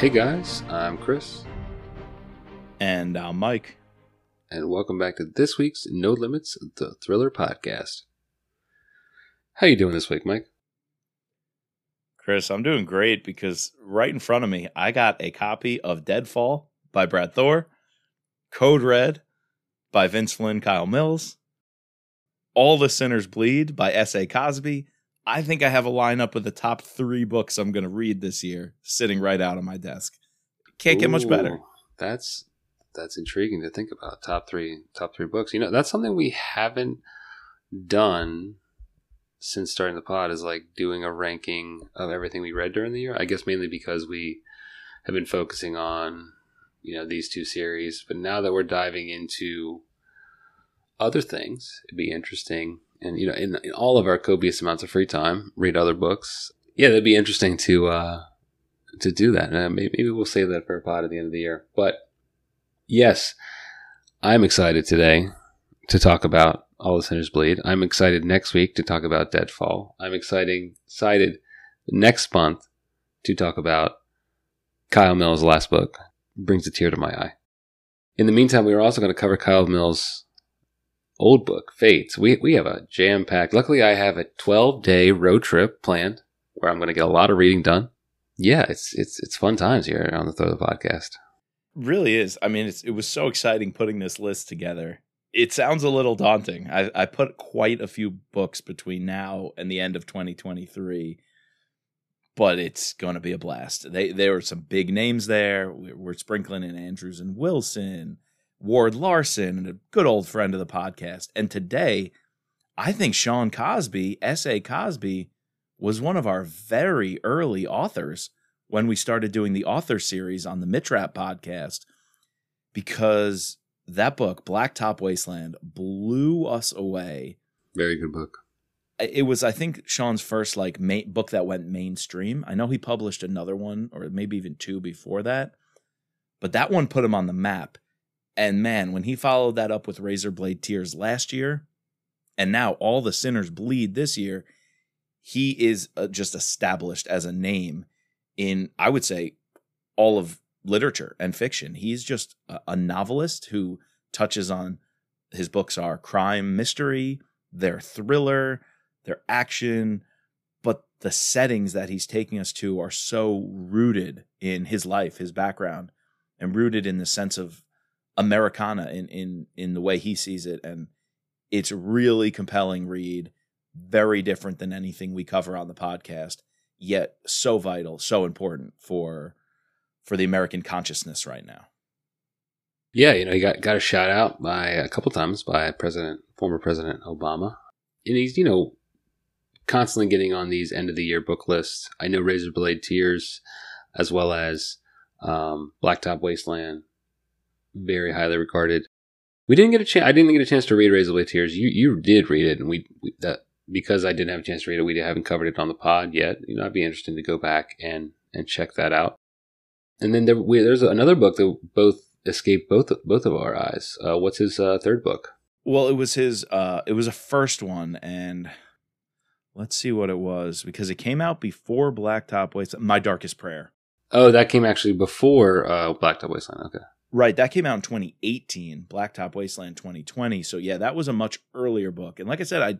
Hey guys, I'm Chris, And I'm Mike. and welcome back to this week's No Limits, the Thriller Podcast. How you doing this week, Mike? Chris, I'm doing great because right in front of me, I got a copy of Deadfall by Brad Thor, Code Red by Vince Flynn, Kyle Mills, All the Sinners Bleed by S.A. Cosby. I think I have a lineup of the top three books I'm going to read this year sitting right out on my desk. Can't get much better. That's that's intriguing to think about. Top three, top three books. You know, that's something we haven't done since starting the pod. Is like doing a ranking of everything we read during the year. I guess mainly because we have been focusing on you know these two series, but now that we're diving into other things, it'd be interesting. And you know, in, in all of our copious amounts of free time, read other books. Yeah, that'd be interesting to uh, to do that. Uh, maybe, maybe we'll save that for a pod at the end of the year. But yes, I'm excited today to talk about All the Sinners Bleed. I'm excited next week to talk about Deadfall. I'm exciting, excited next month to talk about Kyle Mills' last book, Brings a Tear to My Eye. In the meantime, we are also going to cover Kyle Mills' old book, Fates. We, we have a jam packed, luckily, I have a 12 day road trip planned where I'm going to get a lot of reading done yeah, it's it's it's fun times here on the Thriller Podcast. really is. I mean, it's, it was so exciting putting this list together. It sounds a little daunting. I, I put quite a few books between now and the end of 2023, but it's going to be a blast. They there were some big names there. We're, we're sprinkling in Andrews and Wilson, Ward Larsen, and a good old friend of the podcast. And today, I think Sean Cosby, S.A. Cosby, was one of our very early authors when we started doing the author series on the Mitch Rapp podcast because that book, Blacktop Wasteland, blew us away. Very good book. It was, I think, Sean's first like ma- book that went mainstream. I know he published another one or maybe even two before that, but that one put him on the map. And man, when he followed that up with Razor Blade Tears last year, and now All the Sinners Bleed this year, he is uh, just established as a name in, I would say, all of literature and fiction. He's just a, a novelist who touches on his books are crime, mystery, they're thriller, they're action, but the settings that he's taking us to are so rooted in his life, his background, and rooted in the sense of Americana in in in the way he sees it. And it's a really compelling read, very different than anything we cover on the podcast, yet so vital, so important for for the American consciousness right now. Yeah, you know, he got got a shout out by a couple times by President, former President Obama, and he's you know constantly getting on these end of the year book lists. I know Razor Blade Tears, as well as um, Blacktop Wasteland, very highly regarded. We didn't get a chance. I didn't get a chance to read Razor Blade Tears. You you did read it, and we, we that because I didn't have a chance to read it, we haven't covered it on the pod yet. You know, it'd be interesting to go back and and check that out. And then there, we, there's another book that both escaped both both of our eyes. Uh, what's his uh, third book? Well, it was his uh it was a first one and let's see what it was because it came out before Blacktop Wasteland, My Darkest Prayer. Oh, that came actually before uh, Blacktop Wasteland. Okay. Right, that came out in 2018, Blacktop Wasteland 2020. So yeah, that was a much earlier book. And like I said, I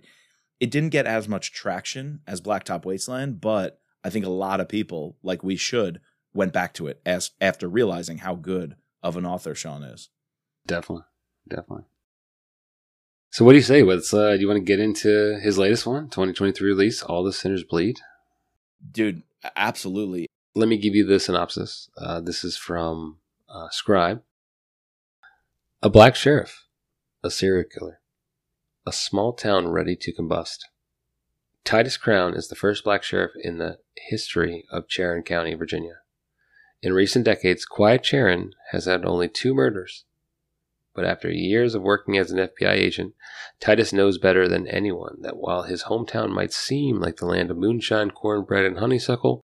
it didn't get as much traction as Blacktop Wasteland, but I think a lot of people, like we should, went back to it as after realizing how good of an author Sean is. Definitely, definitely. So, what do you say? What's uh, do you want to get into his latest one, 2023 release, All the Sinners Bleed? Dude, absolutely. Let me give you the synopsis. Uh, this is from uh, Scribe. A black sheriff, a serial killer, a small town ready to combust. Titus Crown is the first black sheriff in the history of Charon County, Virginia. In recent decades, Quiet Charon has had only two murders. But after years of working as an FBI agent, Titus knows better than anyone that while his hometown might seem like the land of moonshine, cornbread, and honeysuckle,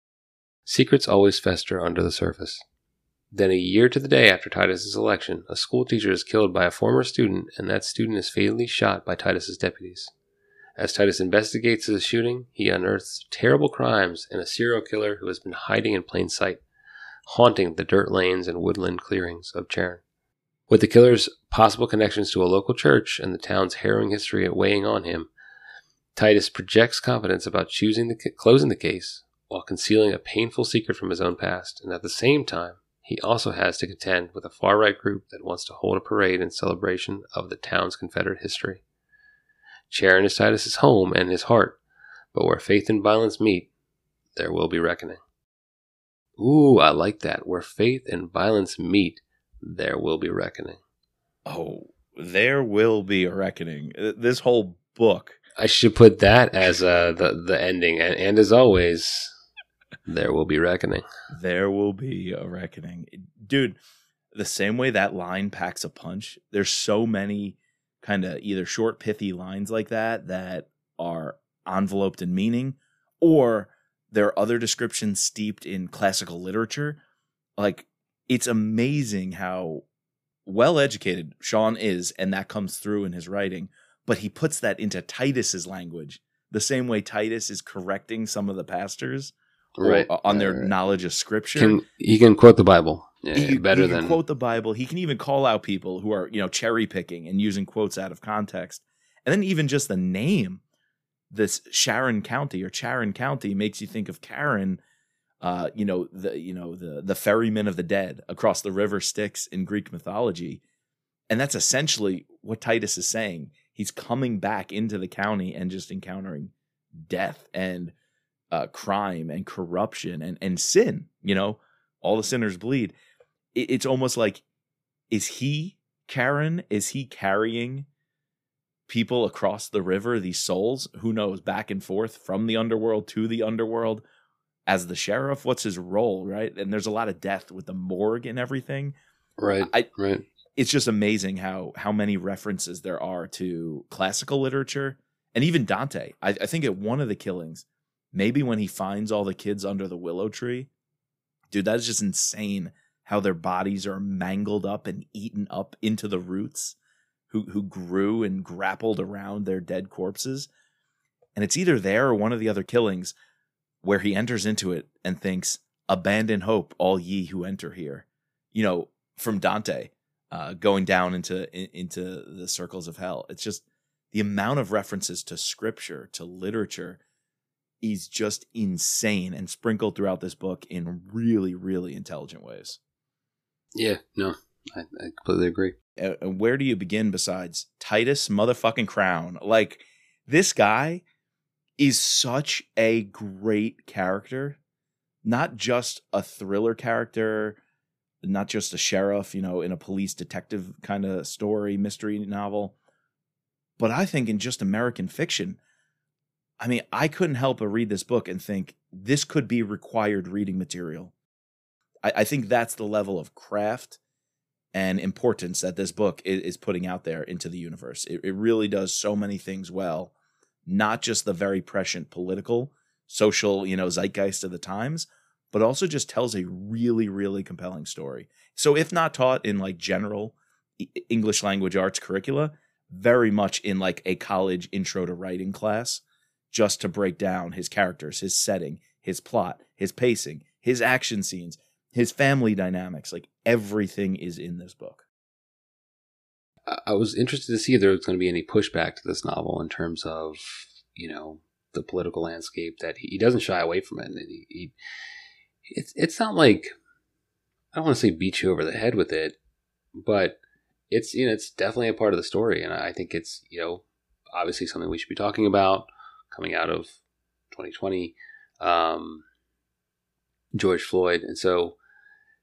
secrets always fester under the surface. Then, a year to the day after Titus's election, a school teacher is killed by a former student, and that student is fatally shot by Titus's deputies. As Titus investigates the shooting, he unearths terrible crimes and a serial killer who has been hiding in plain sight. haunting the dirt lanes and woodland clearings of Charon. With the killer's possible connections to a local church and the town's harrowing history weighing on him, Titus projects confidence about choosing the closing the case while concealing a painful secret from his own past, and at the same time, he also has to contend with a far right group that wants to hold a parade in celebration of the town's Confederate history. Charon is Titus's home and his heart, but where faith and violence meet, there will be reckoning. Ooh, I like that. Where faith and violence meet, there will be reckoning. Oh, there will be a reckoning. Uh, this whole book. I should put that as uh, the the ending, and, and as always, there will be reckoning. There will be a reckoning, dude. The same way that line packs a punch. There's so many kind of either short, pithy lines like that that are enveloped in meaning, or there are other descriptions steeped in classical literature. Like it's amazing how well educated Sean is, and that comes through in his writing. But he puts that into Titus's language, the same way Titus is correcting some of the pastors right on their right. knowledge of scripture. Can, he can quote the Bible. Yeah, he, better he than quote the Bible. He can even call out people who are you know cherry picking and using quotes out of context, and then even just the name, this Sharon County or Charon County makes you think of Charon uh, you know the you know the the ferryman of the dead across the river Styx in Greek mythology, and that's essentially what Titus is saying. He's coming back into the county and just encountering death and uh, crime and corruption and and sin. You know, all the sinners bleed. It, it's almost like, is he Karen? Is he carrying? people across the river, these souls, who knows, back and forth from the underworld to the underworld, as the sheriff what's his role right and there's a lot of death with the morgue and everything right I, right it's just amazing how how many references there are to classical literature and even dante i, I think at one of the killings maybe when he finds all the kids under the willow tree dude that is just insane how their bodies are mangled up and eaten up into the roots who who grew and grappled around their dead corpses and it's either there or one of the other killings where he enters into it and thinks, Abandon hope, all ye who enter here. You know, from Dante, uh, going down into in, into the circles of hell. It's just the amount of references to scripture, to literature, is just insane and sprinkled throughout this book in really, really intelligent ways. Yeah, no, I, I completely agree. And where do you begin besides Titus motherfucking Crown? Like this guy is such a great character, not just a thriller character, not just a sheriff, you know, in a police detective kind of story, mystery novel, but I think in just American fiction. I mean, I couldn't help but read this book and think this could be required reading material. I, I think that's the level of craft and importance that this book is, is putting out there into the universe. It, it really does so many things well not just the very prescient political, social, you know, zeitgeist of the times, but also just tells a really, really compelling story. So, if not taught in like general English language arts curricula, very much in like a college intro to writing class, just to break down his characters, his setting, his plot, his pacing, his action scenes, his family dynamics. Like everything is in this book. I was interested to see if there was going to be any pushback to this novel in terms of, you know, the political landscape that he, doesn't shy away from it. And he, he, it's, it's not like, I don't want to say beat you over the head with it, but it's, you know, it's definitely a part of the story. And I think it's, you know, obviously something we should be talking about coming out of 2020, um, George Floyd. And so,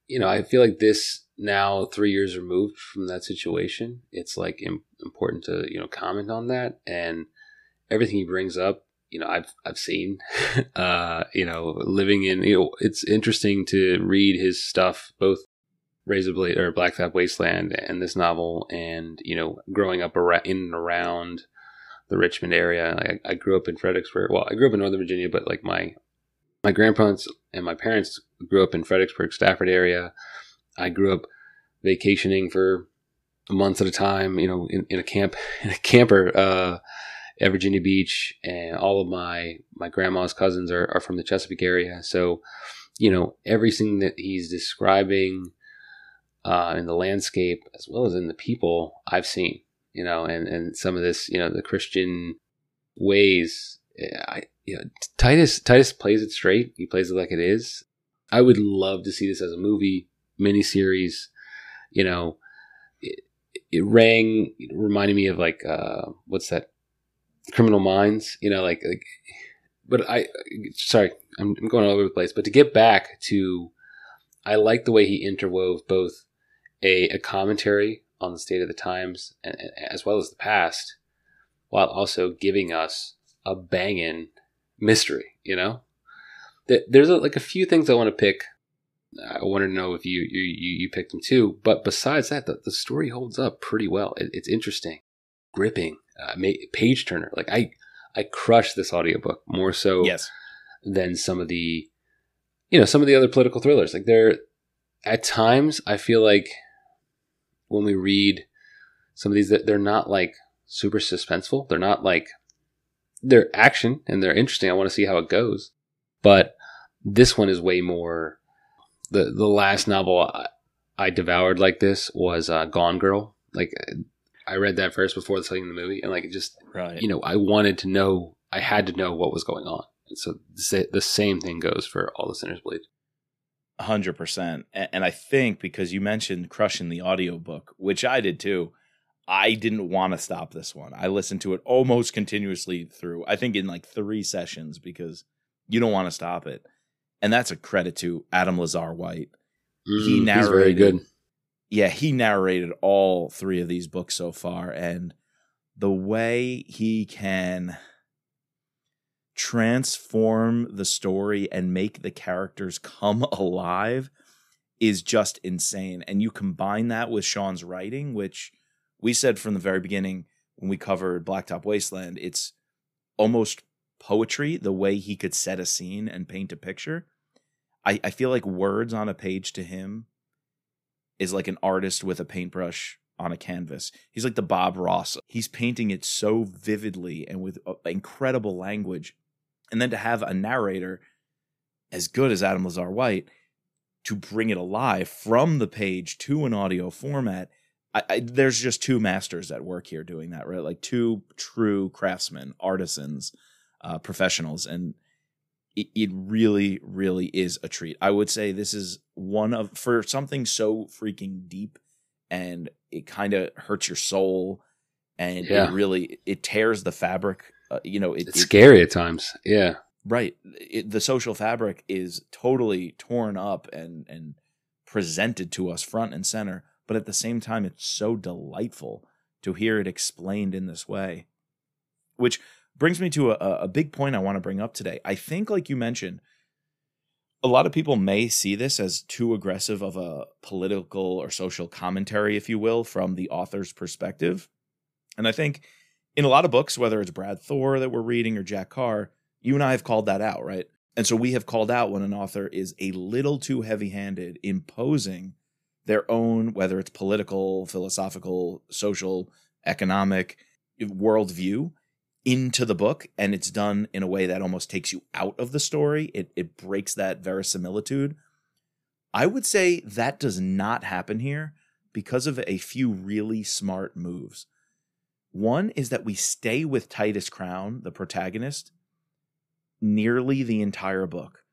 you know, I feel like this now three years removed from that situation, it's like Im- important to you know comment on that and everything he brings up. You know, I've I've seen, uh, you know, living in you know, it's interesting to read his stuff, both Razor Blade or Blacktop Wasteland and this novel, and you know, growing up around in and around the Richmond area. I, I grew up in Fredericksburg. Well, I grew up in Northern Virginia, but like my my grandparents and my parents grew up in Fredericksburg, Stafford area. I grew up vacationing for months at a time, you know, in, in a camp, in a camper, uh, at Virginia Beach, and all of my my grandma's cousins are, are from the Chesapeake area. So, you know, everything that he's describing uh, in the landscape as well as in the people I've seen, you know, and, and some of this, you know, the Christian ways. I, you know, Titus Titus plays it straight. He plays it like it is. I would love to see this as a movie miniseries. You know, it, it rang, it reminded me of like uh, what's that? Criminal Minds. You know, like like. But I, sorry, I'm, I'm going all over the place. But to get back to, I like the way he interwove both a, a commentary on the state of the times and, as well as the past, while also giving us a banging mystery. You know, there's a, like a few things I want to pick. I want to know if you you you picked them too. But besides that, the, the story holds up pretty well. It, it's interesting, gripping, uh, page turner. Like I I crushed this audiobook more so yes. than some of the you know some of the other political thrillers. Like they're at times I feel like when we read some of these that they're not like super suspenseful. They're not like they're action and they're interesting. I want to see how it goes. But this one is way more the the last novel I, I devoured like this was uh, Gone Girl. Like I read that first before seeing the movie, and like it just right. you know I wanted to know. I had to know what was going on, and so the same thing goes for all the sinners bleed. 100% and i think because you mentioned crushing the audiobook which i did too i didn't want to stop this one. I listened to it almost continuously through i think in like three sessions because you don't want to stop it. And that's a credit to Adam Lazarre-White. Mm, he narrated very good. Yeah he narrated all three of these books so far and the way he can transform the story and make the characters come alive is just insane. And you combine that with Sean's writing, which we said from the very beginning when we covered Blacktop Wasteland, it's almost poetry the way he could set a scene and paint a picture. I, I feel like words on a page to him is like an artist with a paintbrush on a canvas. He's like the Bob Ross. He's painting it so vividly and with uh, incredible language and then to have a narrator as good as Adam Lazarre-White to bring it alive from the page to an audio format. I, I, there's just two masters at work here doing that, right? Like two true craftsmen, artisans, uh, professionals, and it, it really, really is a treat. I would say this is one of for something so freaking deep, and it kind of hurts your soul, and yeah. it really it tears the fabric uh, you know, it, it's it, scary at times. Yeah, right. It, the social fabric is totally torn up and and presented to us front and center, but at the same time, it's so delightful to hear it explained in this way. Which brings me to a, a big point I want to bring up today. I think, like you mentioned, a lot of people may see this as too aggressive of a political or social commentary, if you will, from the author's perspective. And I think in a lot of books, whether it's Brad Thor that we're reading or Jack Carr, you and I have called that out, right? And so we have called out when an author is a little too heavy handed, imposing their own, whether it's political, philosophical, social, economic worldview into the book. And it's done in a way that almost takes you out of the story. It, it breaks that verisimilitude. I would say that does not happen here because of a few really smart moves. One is that we stay with Titus Crown, the protagonist, nearly the entire book.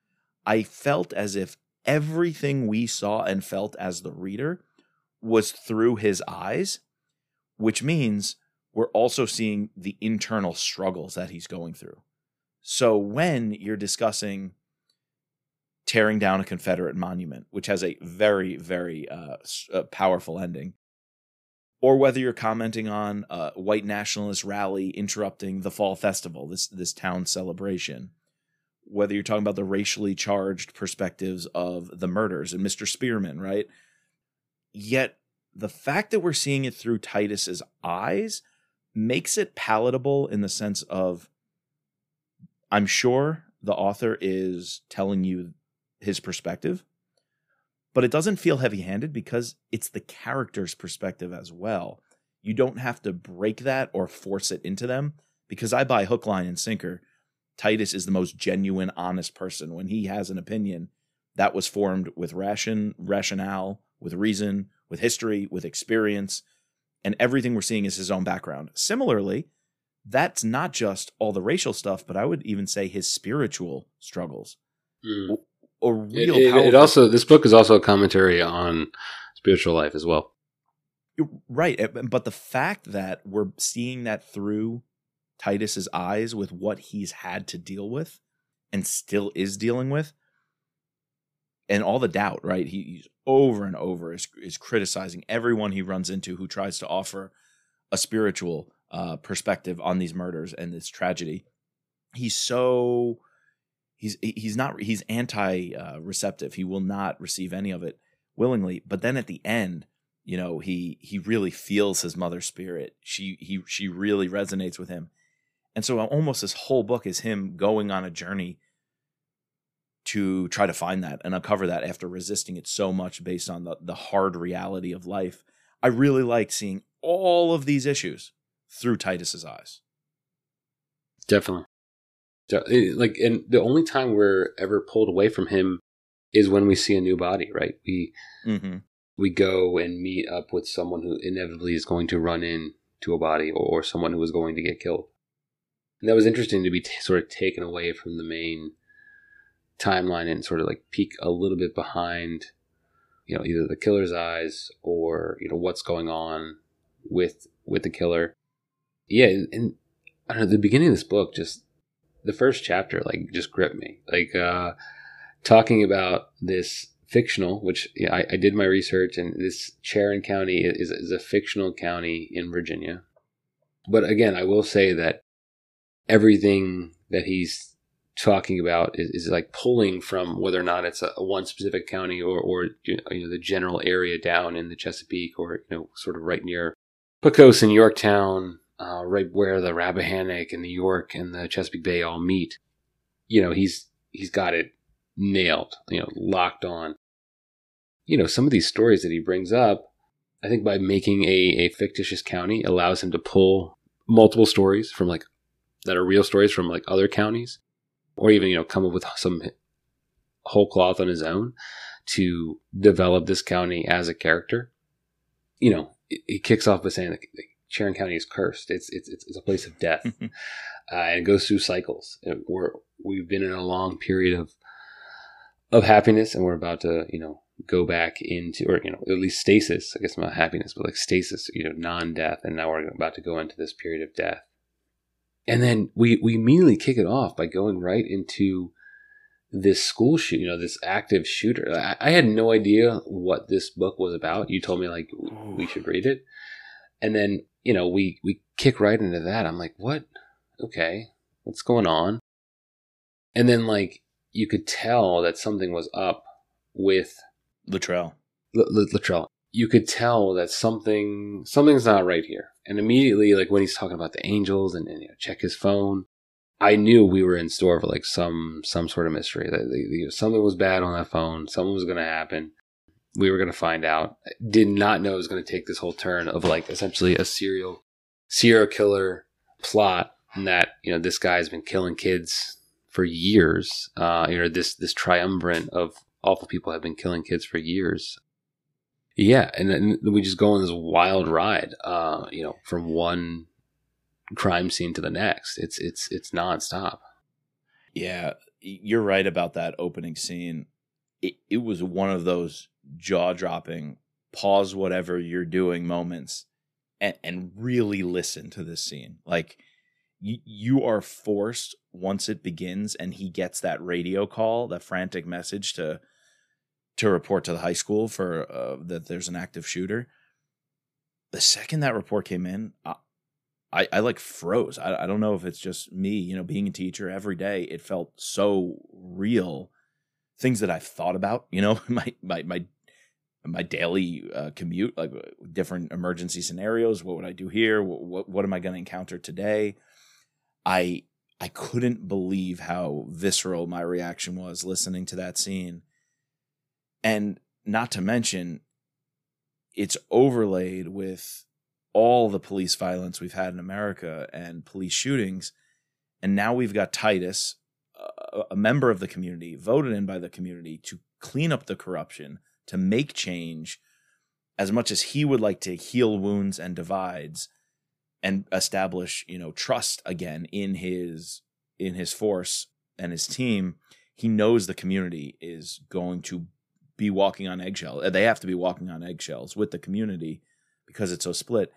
I felt as if everything we saw and felt as the reader was through his eyes, which means we're also seeing the internal struggles that he's going through. So when you're discussing tearing down a Confederate monument, which has a very, very uh, uh powerful ending, or whether you're commenting on a white nationalist rally interrupting the fall festival, this this town celebration, whether you're talking about the racially charged perspectives of the murders and Mr. Spearman, right? Yet the fact that we're seeing it through Titus's eyes makes it palatable in the sense of I'm sure the author is telling you his perspective but it doesn't feel heavy handed because it's the character's perspective as well. You don't have to break that or force it into them because I buy hook, line, and sinker. Titus is the most genuine, honest person. When he has an opinion, that was formed with ration, rationale, with reason, with history, with experience, and everything we're seeing is his own background. Similarly, that's not just all the racial stuff, but I would even say his spiritual struggles. Mm. A real it- it powerful- also this book is also a commentary on spiritual life as well. Right. eh, But the fact that we're seeing that through Titus's eyes with what he's had to deal with and still is dealing with, and all the doubt, right? He, he's over and over is, is criticizing everyone he runs into who tries to offer a spiritual uh, perspective on these murders and this tragedy. He's so he's he's not he's anti uh, receptive. He will not receive any of it willingly. But then at the end, you know, he he really feels his mother's spirit. She he she really resonates with him. And so almost this whole book is him going on a journey to try to find that and uncover that after resisting it so much based on the the hard reality of life. I really like seeing all of these issues through Titus's eyes. Definitely. It- Like, and the only time we're ever pulled away from him is when we see a new body, right? We Mm-hmm. we go and meet up with someone who inevitably is going to run into a body or, or someone who is going to get killed. And that was interesting to be t- sort of taken away from the main timeline and sort of like peek a little bit behind, you know, either the killer's eyes or you know what's going on with with the killer. Yeah, and, and I don't know. The beginning of this book, just the first chapter, like just gripped me. Like uh, talking about this fictional, which yeah, I, I did my research, and this Charon County is, is a fictional county in Virginia. But again, I will say that everything that he's talking about is, is like pulling from whether or not it's a, a one specific county or, or you know the general area down in the Chesapeake or you know sort of right near Pecos and Yorktown, uh, right where the Rappahannock and the York and the Chesapeake Bay all meet. You know he's he's got it nailed, you know, locked on. You know, some of these stories that he brings up, I think by making a, a fictitious county allows him to pull multiple stories from like that are real stories from like other counties, or even, you know, come up with some whole cloth on his own to develop this county as a character. You know, it kicks off by saying Sharon County is cursed. It's it's it's, it's a place of death, uh, and it goes through cycles. And We're we've been in a long period of of happiness, and we're about to you know go back into or you know at least stasis. I guess not happiness, but like stasis. You know, non-death, and now we're about to go into this period of death. And then we we immediately kick it off by going right into this school shoot, you know, this active shooter. I, I had no idea what this book was about. You told me like we should read it, and then you know we we kick right into that. I'm like, what? Okay, what's going on? And then like you could tell that something was up with Latrell. L- L- Latrell. You could tell that something something's not right here. And immediately, like when he's talking about the angels and, and you know, check his phone, I knew we were in store for like some some sort of mystery. That that, you know, something was bad on that phone. Something was going to happen. We were going to find out. Did not know it was going to take this whole turn of like essentially a serial serial killer plot. And that you know this guy's been killing kids for years. Uh, you know this this triumvirate of awful people have been killing kids for years. Yeah, and then we just go on this wild ride. Uh, you know, from one crime scene to the next. It's it's it's nonstop. Yeah, you're right about that opening scene. It, it was one of those jaw dropping, pause whatever you're doing moments and, and really listen to this scene. Like, you, you are forced once it begins and he gets that radio call, that frantic message to to report to the high school for uh, that there's an active shooter. The second that report came in, I, I, I like froze. I, I don't know if it's just me, you know, being a teacher every day, it felt so real. Things that I've thought about, you know, my my my my daily uh, commute, like different emergency scenarios. What would I do here? What what, what am I going to encounter today? I I couldn't believe how visceral my reaction was listening to that scene, and not to mention, it's overlaid with all the police violence we've had in America and police shootings. And now we've got Titus, a, a member of the community, voted in by the community to clean up the corruption, to make change, as much as he would like to heal wounds and divides and establish, you know, trust again in his in his force and his team, he knows the community is going to be walking on eggshells. They have to be walking on eggshells with the community because it's so split.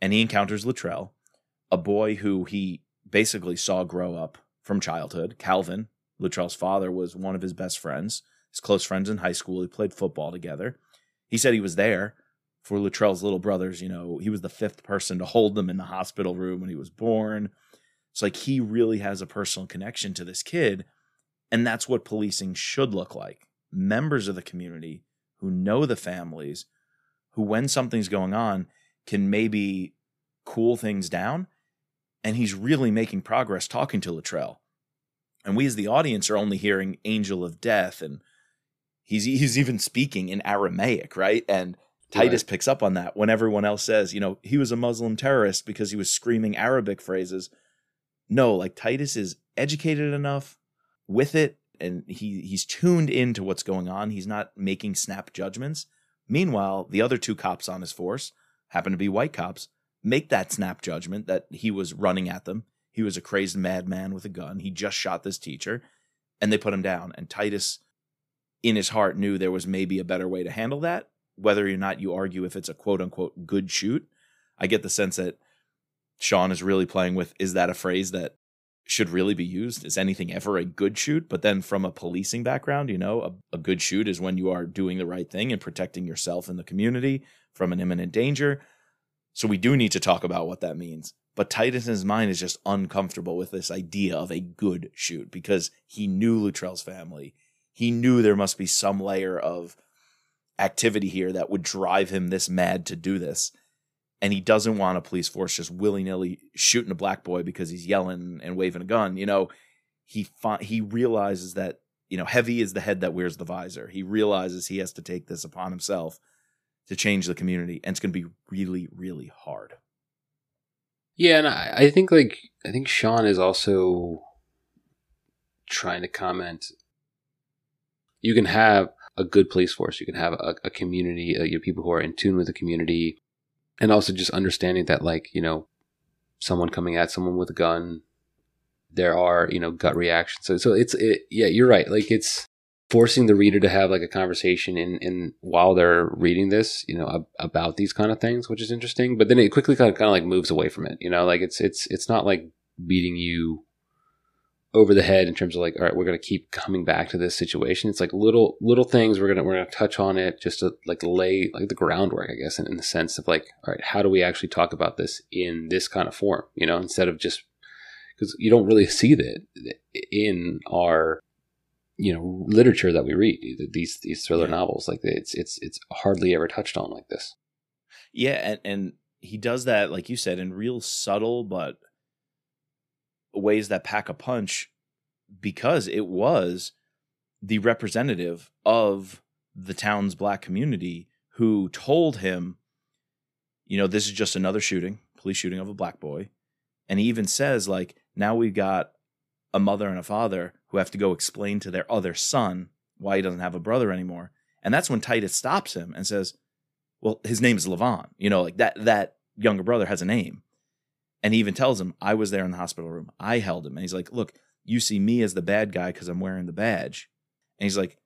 And he encounters Latrell, a boy who he basically saw grow up from childhood. Calvin, Latrell's father, was one of his best friends, his close friends in high school. He played football together. He said he was there for Latrell's little brothers. You know, he was the fifth person to hold them in the hospital room when he was born. It's like he really has a personal connection to this kid. And that's what policing should look like. Members of the community who know the families, who, when something's going on, can maybe cool things down. And he's really making progress talking to Latrell. And we, as the audience, are only hearing Angel of Death. And he's, he's even speaking in Aramaic, right? And Titus right. picks up on that when everyone else says, you know, he was a Muslim terrorist because he was screaming Arabic phrases. No, like Titus is educated enough with it and he he's tuned into what's going on. He's not making snap judgments. Meanwhile, the other two cops on his force happen to be white cops, make that snap judgment that he was running at them. He was a crazed madman with a gun. He just shot this teacher, and they put him down. And Titus, in his heart, knew there was maybe a better way to handle that. Whether or not you argue if it's a quote unquote good shoot, I get the sense that Sean is really playing with is that a phrase that should really be used? Is anything ever a good shoot? But then from a policing background, you know, a, a, good shoot is when you are doing the right thing and protecting yourself and the community from an imminent danger. So we do need to talk about what that means. But Titus's mind is just uncomfortable with this idea of a good shoot because he knew Latrell's family. He knew there must be some layer of activity here that would drive him this mad to do this and he doesn't want a police force just willy nilly shooting a black boy because he's yelling and waving a gun. You know, he fi- he realizes that you know heavy is the head that wears the visor. He realizes he has to take this upon himself to change the community, and it's going to be really really hard. Yeah, and I, I think like I think Sean is also trying to comment. You can have a good police force. You can have a, a community, uh, your people who are in tune with the community, and also just understanding that like you know someone coming at someone with a gun there are you know gut reactions. So so it's it, yeah you're right. Like it's forcing the reader to have like a conversation in in while they're reading this you know ab- about these kind of things which is interesting. But then it quickly kind of, kind of like moves away from it you know? Like it's it's it's not like beating you over the head in terms of like all right we're going to keep coming back to this situation. It's like little little things we're going to we're going to touch on it just to like lay like the groundwork i guess in, in the sense of like all right how do we actually talk about this in this kind of form? You know instead of just because you don't really see that in our you know literature that we read these these thriller yeah. novels. Like it's it's it's hardly ever touched on like this. Yeah and and he does that like you said in real subtle but ways that pack a punch because it was the representative of the town's black community who told him, you know, this is just another shooting, police shooting of a black boy. And he even says, like, now we've got a mother and a father who have to go explain to their other son why he doesn't have a brother anymore. And that's when Titus stops him and says, well, his name is Levon. You know, like that that younger brother has a name. And he even tells him, I was there in the hospital room. I held him. And he's like, Look, you see me as the bad guy because I'm wearing the badge. And he's like,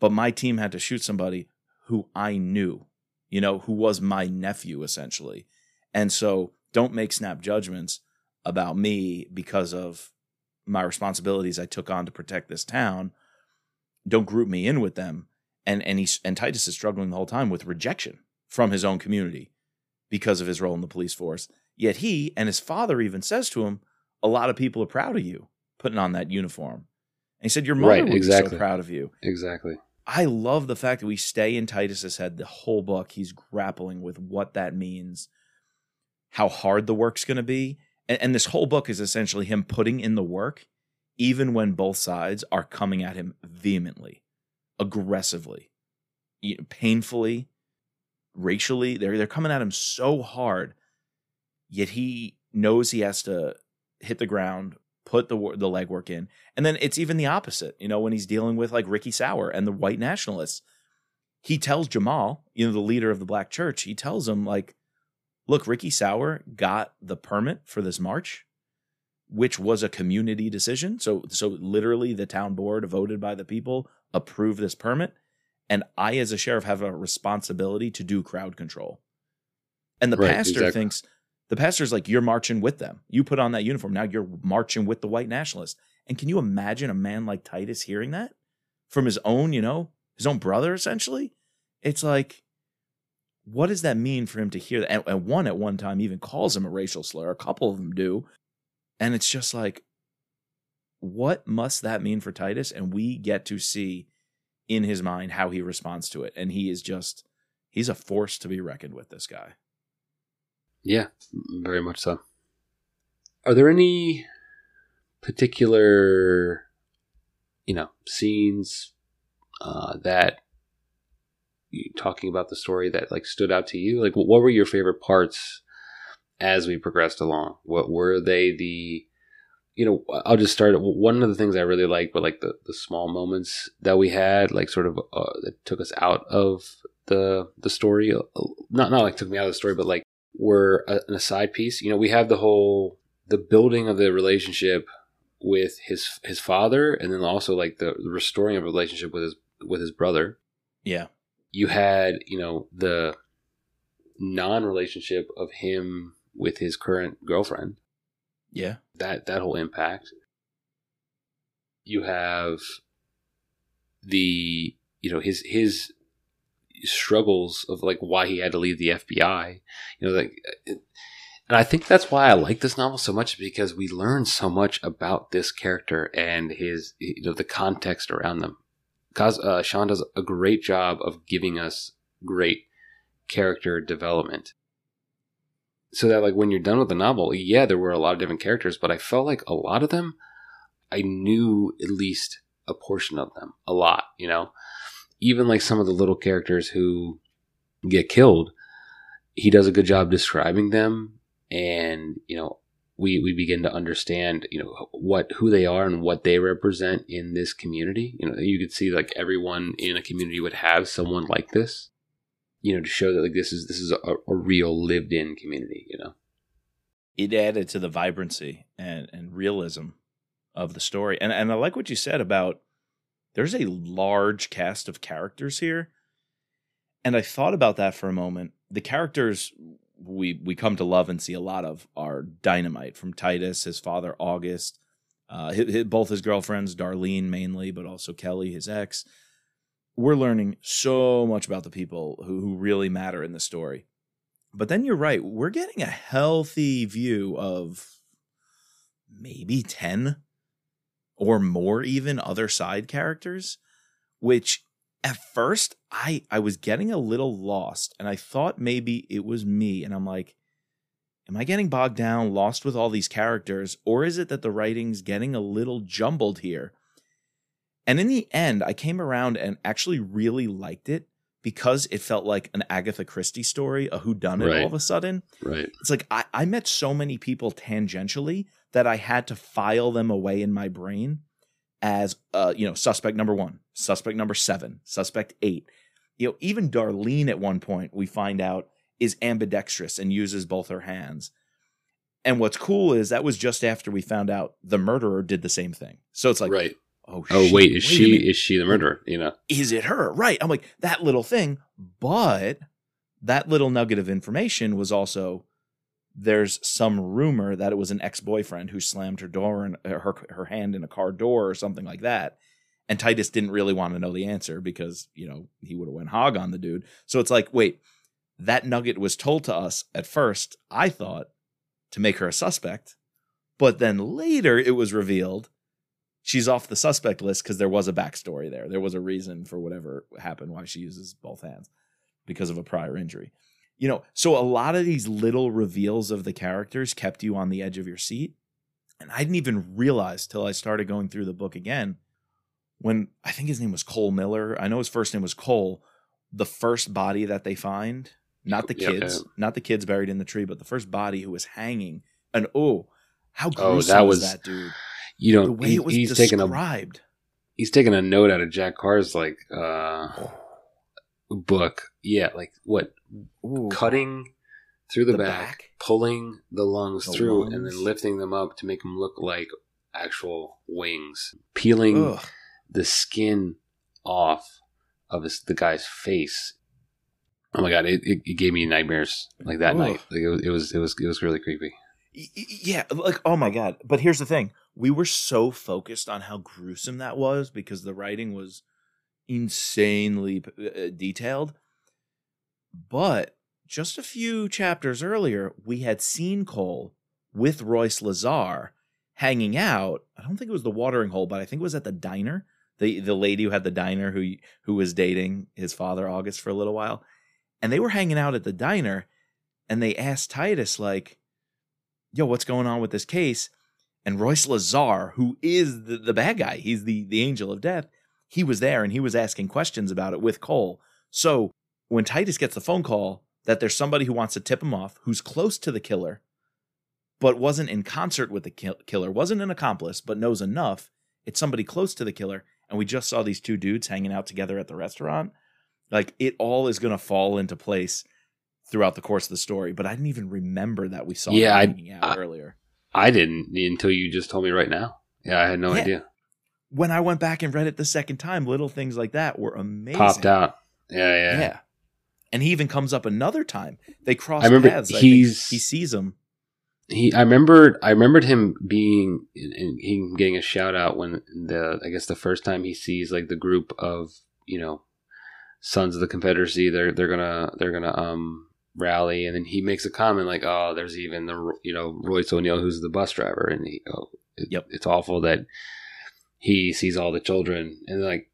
But my team had to shoot somebody who I knew, you know, who was my nephew essentially. And so don't make snap judgments about me because of my responsibilities I took on to protect this town. Don't group me in with them. And and he's and Titus is struggling the whole time with rejection from his own community because of his role in the police force. Yet he and his father even says to him, "A lot of people are proud of you putting on that uniform." And he said, "Your mother right, would exactly. be so proud of you." Exactly. I love the fact that we stay in Titus's head the whole book. He's grappling with what that means, how hard the work's going to be, and, and this whole book is essentially him putting in the work, even when both sides are coming at him vehemently, aggressively, painfully, racially. They're they're coming at him so hard yet he knows he has to hit the ground, put the the legwork in. And then it's even the opposite. You know, when he's dealing with like Ricky Sauer and the white nationalists, he tells Jamal, you know, the leader of the black church, he tells him like, look, Ricky Sauer got the permit for this march, which was a community decision. So so literally the town board voted by the people approved this permit. And I, as a sheriff, have a responsibility to do crowd control. And the Right, pastor exactly. thinks the pastor's like, you're marching with them. You put on that uniform. Now you're marching with the white nationalists. And can you imagine a man like Titus hearing that from his own, you know, his own brother, essentially? It's like, what does that mean for him to hear that? And, and one at one time even calls him a racial slur. A couple of them do. And it's just like, what must that mean for Titus? And we get to see in his mind how he responds to it. And he is just, he's a force to be reckoned with, this guy. Yeah, very much so. Are there any particular, you know, scenes uh, that you talking about the story that like stood out to you? Like, what were your favorite parts as we progressed along? What were they? The you know, I'll just start. One of the things I really liked were like the the small moments that we had, like sort of uh, that took us out of the the story. Not not like took me out of the story, but like were a, an aside piece. You know, we have the whole the building of the relationship with his his father, and then also like the restoring of a relationship with his with his brother. Yeah. You had you know the non relationship of him with his current girlfriend. Yeah. That that whole impact. You have the you know his his struggles of like why he had to leave the FBI. You know, like, and I think that's why I like this novel so much because we learn so much about this character and his, you know, the context around them. Cause uh, Sean does a great job of giving us great character development. So that like when you're done with the novel, yeah, there were a lot of different characters, but I felt like a lot of them, I knew at least a portion of them, a lot, you know even like some of the little characters who get killed, he does a good job describing them, and you know we we begin to understand you know what who they are and what they represent in this community. You know, you could see like everyone in a community would have someone like this. You know, to show that like this is this is a, a real lived in community. You know, It added to the vibrancy and, and realism of the story. And and I like what you said about there's a large cast of characters here. And I thought about that for a moment. The characters we we come to love and see a lot of are dynamite from Titus, his father August, uh, hi- hi- both his girlfriends, Darlene mainly, but also Kelly, his ex. We're learning so much about the people who, who really matter in the story. But then you're right, we're getting a healthy view of maybe 10 or more even other side characters which at first i i was getting a little lost and i thought maybe it was me and i'm like am i getting bogged down lost with all these characters or is it that the writing's getting a little jumbled here and in the end i came around and actually really liked it because it felt like an agatha christie story a whodunit Right. all of a sudden right? it's like I, I met so many people tangentially that I had to file them away in my brain as uh, you know, suspect number one, suspect number seven, suspect eight. You know, even Darlene at one point we find out is ambidextrous and uses both her hands. And what's cool is that was just after we found out the murderer did the same thing. So it's like, right. oh, Oh wait, is she is she the murderer? You know, is it her? Right. I'm like, that little thing. But that little nugget of information was also there's some rumor that it was an ex-boyfriend who slammed her door and uh, her her hand in a car door or something like that. And Titus didn't really want to know the answer because, you know, he would have went hog on the dude. So it's like, wait, that nugget was told to us at first, I thought, to make her a suspect. But then later it was revealed she's off the suspect list because there was a backstory there. There was a reason for whatever happened why she uses both hands because of a prior injury. You know, so a lot of these little reveals of the characters kept you on the edge of your seat. And I didn't even realize till I started going through the book again when I think his name was Cole Miller. I know his first name was Cole. The first body that they find, not the kids, not the kids buried in the tree, but the first body who was hanging. And oh, how Oh, gruesome that was was- that dude? you know the way he- it was he's taking a he's taking a note out of Jack Carr's like uh book. Yeah, like what Ooh. cutting through the, The back, back? pulling the lungs The through, and then lifting them up to make them look like actual wings, peeling Ugh. the skin off of his, the guy's face. Oh my god! It, it, it gave me nightmares like that Ugh. night. Like it was, it was, it was, it was really creepy. Yeah, like oh my god. But here's the thing: we were so focused on how gruesome that was because the writing was insanely uh, detailed. But just a few chapters earlier, we had seen Cole with Royce Lazar hanging out. I don't think it was the watering hole, but I think it was at the diner. The the lady who had the diner who who was dating his father August for a little while. And they were hanging out at the diner and they asked Titus like yo, what's going on with this case? And Royce Lazar, who is the, the bad guy, he's the, the angel of death, he was there and he was asking questions about it with Cole. So when Titus gets the phone call that there's somebody who wants to tip him off, who's close to the killer, but wasn't in concert with the kill- killer, wasn't an accomplice, but knows enough, it's somebody close to the killer. And we just saw these two dudes hanging out together at the restaurant. Like it all is going to fall into place throughout the course of the story. But I didn't even remember that we saw Yeah, I- out I- earlier. I didn't until you just told me right now. Yeah, I had no Yeah. idea. When I went back and read it the second time, little things like that were amazing. Popped out. Yeah, Yeah. yeah. And he even comes up another time. They cross I remember paths. I he sees him. He, I remembered, I remembered him being, him getting a shout out when the, I guess the first time he sees like the group of, you know, sons of the Confederacy. They're they're gonna they're gonna um rally, and then he makes a comment like, "Oh, there's even the you know Royce O'Neill who's the bus driver, and he, oh, it, Yep. it's awful that he sees all the children, and like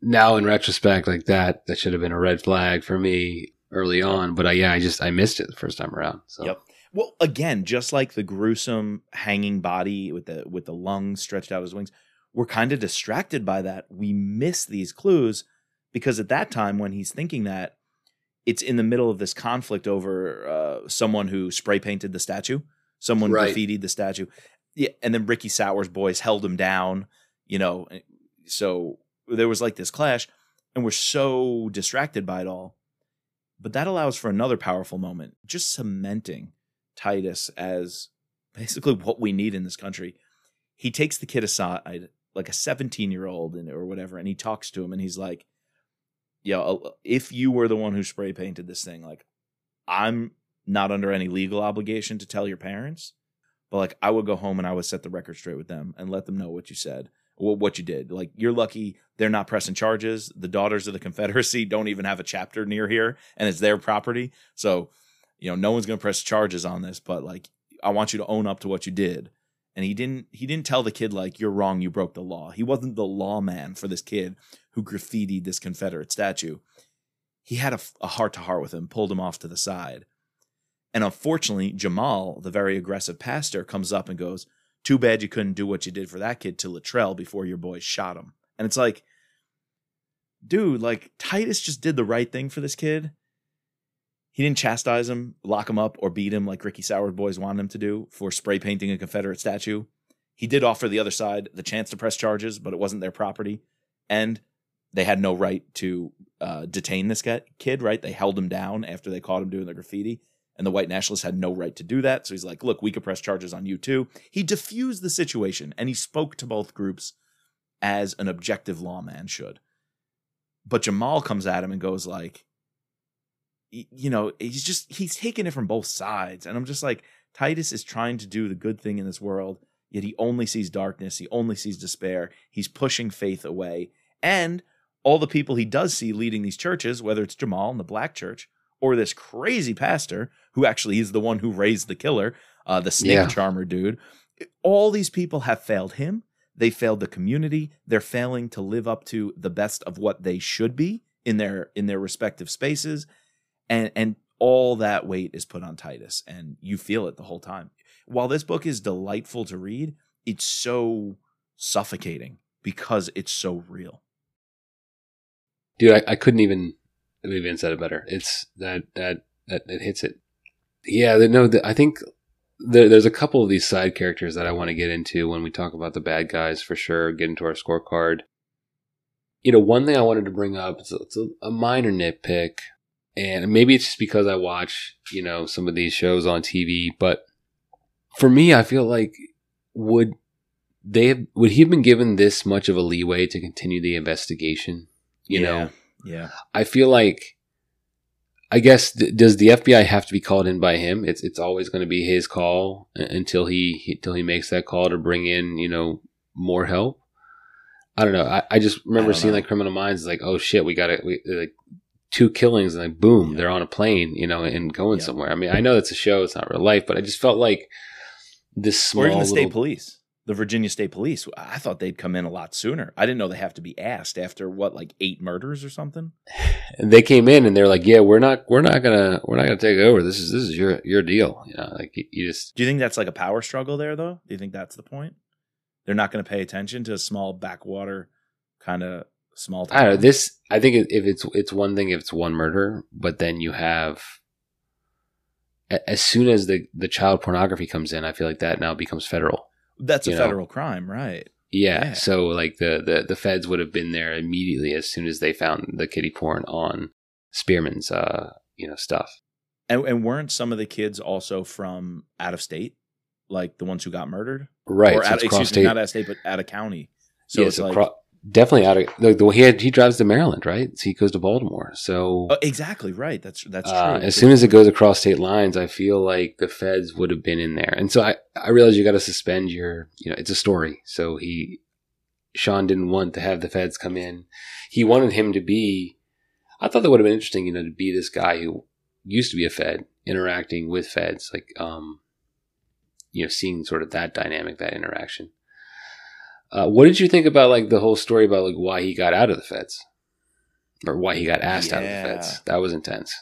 now in retrospect, like that that should have been a red flag for me early on, but I yeah, I just I missed it the first time around. So Yep. Well, again, just like the gruesome hanging body with the with the lungs stretched out as wings, we're kind of distracted by that. We miss these clues because at that time when he's thinking that, it's in the middle of this conflict over uh, someone who spray painted the statue, someone Right. graffitied the statue. Yeah, and then Ricky Sowers's boys held him down, you know. So there was like this clash, and we're so distracted by it all. But that allows for another powerful moment, just cementing Titus as basically what we need in this country. He takes the kid aside, like a 17 year old or whatever, and he talks to him and he's like, Yo, uh, if you were the one who spray painted this thing, like I'm not under any legal obligation to tell your parents, but like I would go home and I would set the record straight with them and let them know what you said, what you did. Like you're lucky they're not pressing charges. The Daughters of the Confederacy don't even have a chapter near here, and it's their property. So, you know, no one's going to press charges on this. But like, I want you to own up to what you did. And he didn't. He didn't tell the kid like you're wrong. You broke the law. He wasn't the lawman for this kid who graffitied this Confederate statue. He had a heart to heart with him, pulled him off to the side. And unfortunately, Jamal, the very aggressive pastor, comes up and goes, Too bad you couldn't do what you did for that kid to Latrell before your boys shot him. And it's like, dude, like Titus just did the right thing for this kid. He didn't chastise him, lock him up, or beat him like Ricky Sowers boys wanted him to do for spray painting a Confederate statue. He did offer the other side the chance to press charges, but it wasn't their property. And they had no right to uh, detain this kid, right? They held him down after they caught him doing the graffiti. And the white nationalists had no right to do that. So he's like, look, we could press charges on you too. He diffused the situation and he spoke to both groups as an objective lawman should. But Jamal comes at him and goes like, you know, he's just he's taking it from both sides. And I'm just like, Titus is trying to do the good thing in this world, yet he only sees darkness, he only sees despair. He's pushing faith away. And all the people he does see leading these churches, whether it's Jamal in the black church or this crazy pastor who actually is the one who raised the killer, uh, the snake Yeah. charmer dude, all these people have failed him. They failed the community. They're failing to live up to the best of what they should be in their in their respective spaces, and and all that weight is put on Titus, and you feel it the whole time. While this book is delightful to read, it's so suffocating because it's so real. dude, I, I couldn't even have even said it better. It's that that that it hits it. Yeah, the, no, I think there, there's a couple of these side characters that I want to get into when we talk about the bad guys for sure. Get into our scorecard. You know, one thing I wanted to bring up it's a, it's a, a minor nitpick, and maybe it's just because I watch you know some of these shows on TV, but for me, I feel like would they have, would he have been given this much of a leeway to continue the investigation? You yeah, know, yeah, I feel like I guess th- does the FBI have to be called in by him? It's it's always going to be his call until he, he until he makes that call to bring in you know more help. I don't know. I, I just remember I seeing know. like Criminal Minds like oh shit we got it like two killings and like boom Yeah. they're on a plane you know and going Yeah. somewhere. I mean I know it's a show it's not real life but I just felt like this small or even the state little police, the Virginia State Police. I thought they'd come in a lot sooner. I didn't know they have to be asked after what, like eight murders or something. and they came in and they're like yeah we're not we're not gonna we're not gonna take over this is this is your your deal you know like you, just Do you think that's like a power struggle there, though? Do you think that's the point? They're not going to pay attention to a small backwater kind of small town. I don't know. This, I think, if it's it's one thing if it's one murder, but then you have, as soon as the the child pornography comes in, I feel like that now becomes federal. That's a know. federal crime, right? Yeah. Yeah. So like the, the the feds would have been there immediately as soon as they found the kitty porn on Spearman's, uh, you know, stuff. And, and weren't some of the kids also from out of state, like the ones who got murdered, Right. or so out, excuse cross me, state. not out of state, but out of county? So yeah. it's So like cro- definitely out of the, way he had, he drives to Maryland, right? So he goes to Baltimore. So Oh, exactly right. That's that's true. Uh, as Good soon as it goes across state lines, I feel like the feds would have been in there. And so I, I realize you got to suspend your, you know, it's a story. So he, Shawn didn't want to have the feds come in. He wanted him to be, I thought that would have been interesting, you know, to be this guy who used to be a fed interacting with feds, like, um, you know, seeing sort of that dynamic, that interaction. Uh, what did you think about like the whole story about like why he got out of the feds or why he got asked out of the feds? That was intense.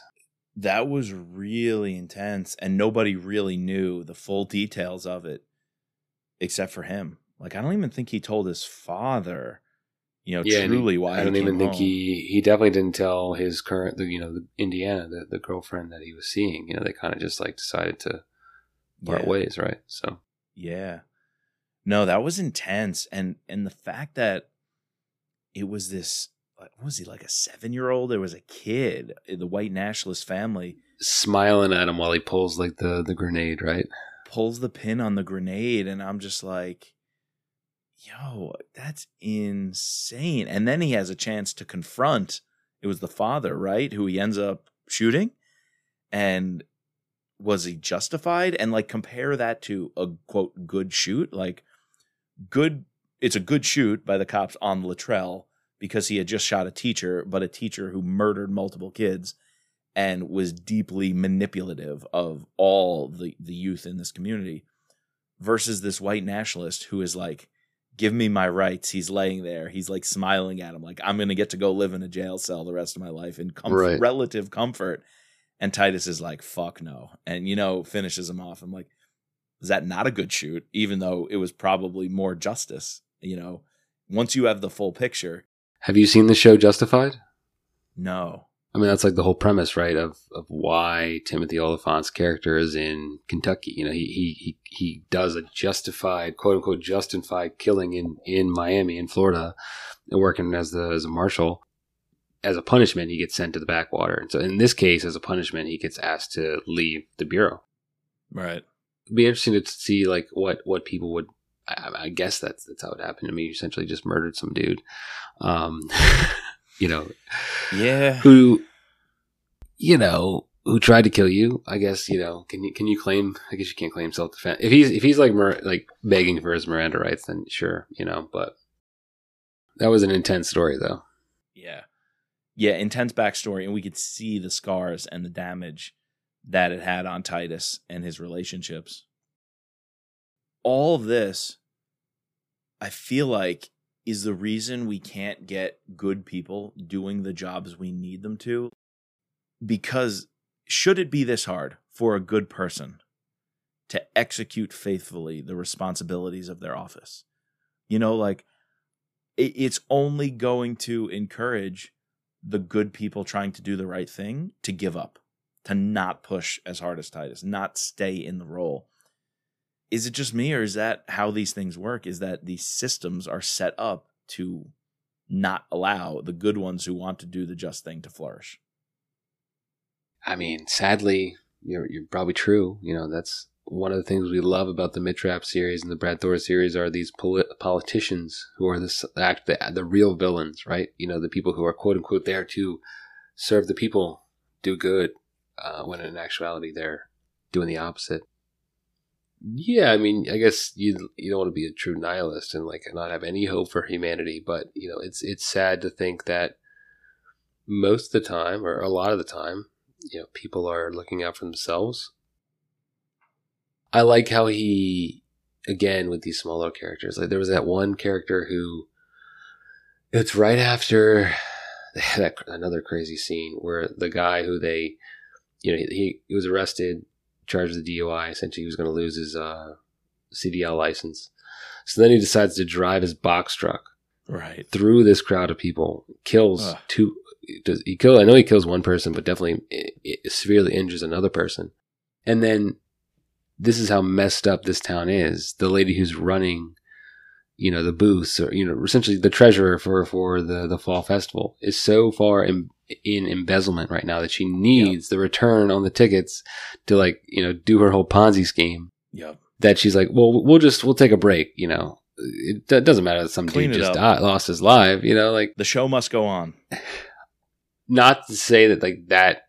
that was really intense, and nobody really knew the full details of it, except for him. Like I don't even think he told his father, you know, Yeah, and he- truly why. I don't he even think home. he he definitely didn't tell his current, the, you know, the Indiana, the, the girlfriend that he was seeing. You know, they kind of just like decided to part Yeah. ways, right? So Yeah. No, that was intense. And and the fact that it was this what was he like a seven year old? There was a kid, eh, the white nationalist family, smiling at him while he pulls like the the grenade, right? pulls the pin on the grenade, and I'm just like, yo, that's insane. And then he has a chance to confront it was the father, right? Who he ends up shooting. And was he justified? And like compare that to a quote good shoot. Like good it's a good shoot by the cops on Latrell because he had just shot a teacher, but a teacher who murdered multiple kids and was deeply manipulative of all the, the youth in this community versus this white nationalist who is like, give me my rights. He's laying there. He's like smiling at him, like, I'm going to get to go live in a jail cell the rest of my life in comfort, Right. relative comfort. And Titus is like, fuck no. And, you know, finishes him off. I'm like, is that not a good shoot? Even though it was probably more justice, you know, once you have the full picture, Have you seen the show Justified? no. I mean, that's like the whole premise, right? Of of why Timothy Olyphant's character is in Kentucky. You know, he he he, he does a justified, quote unquote, justified killing in in Miami, in Florida, and working as the as a marshal. As a punishment, he gets sent to the backwater. And so, in this case, as a punishment, he gets asked to leave the bureau. Right. It'd be interesting to see like what what people would. I, I guess that's that's how it happened to me. You essentially, just murdered some dude. Um, you know, Yeah. who you know who tried to kill you i guess you know can you can you claim i guess you can't claim self-defense if he's if he's like like begging for his miranda rights then sure you know but that was an intense story though Yeah. Yeah, intense backstory, and we could see the scars and the damage that it had on Titus and his relationships. All of this, I feel like, is the reason we can't get good people doing the jobs we need them to. Because should it be this hard for a good person to execute faithfully the responsibilities of their office? You know, like, it's only going to encourage the good people trying to do the right thing to give up, to not push as hard as Titus, not stay in the role. is it just me or is that how these things work? Is that these systems are set up to not allow the good ones who want to do the just thing to flourish? I mean, sadly, you're you're probably true. You know, that's one of the things we love about the Mitch Rapp series and the Brad Thor series are these polit- politicians who are the act the, the real villains, right? You know, the people who are quote unquote there to serve the people, do good, uh, when in actuality they're doing the opposite. Yeah, I mean, I guess you you don't want to be a true nihilist and like not have any hope for humanity, but you know, it's it's sad to think that most of the time, or a lot of the time, you know, people are looking out for themselves. I like how he, again, with these small little characters, like there was that one character who, it's right after that another crazy scene where the guy who they, you know, he, he was arrested, charged with DUI. Essentially, he was going to lose his uh, CDL license. So then he decides to drive his box truck right through this crowd of people, kills Ugh. two. Does he kill? I know he kills one person, but definitely it, it severely injures another person. And then this is how messed up this town is. The lady who's running, you know, the booths or you know, essentially the treasurer for for the the fall festival is so far in, in embezzlement right now that she needs the return on the tickets to like you know do her whole Ponzi scheme. yep That she's like, well, we'll just we'll take a break. You know, it, doesn't matter that some Clean dude just died, lost his life. You know, like the show must go on not to say that like that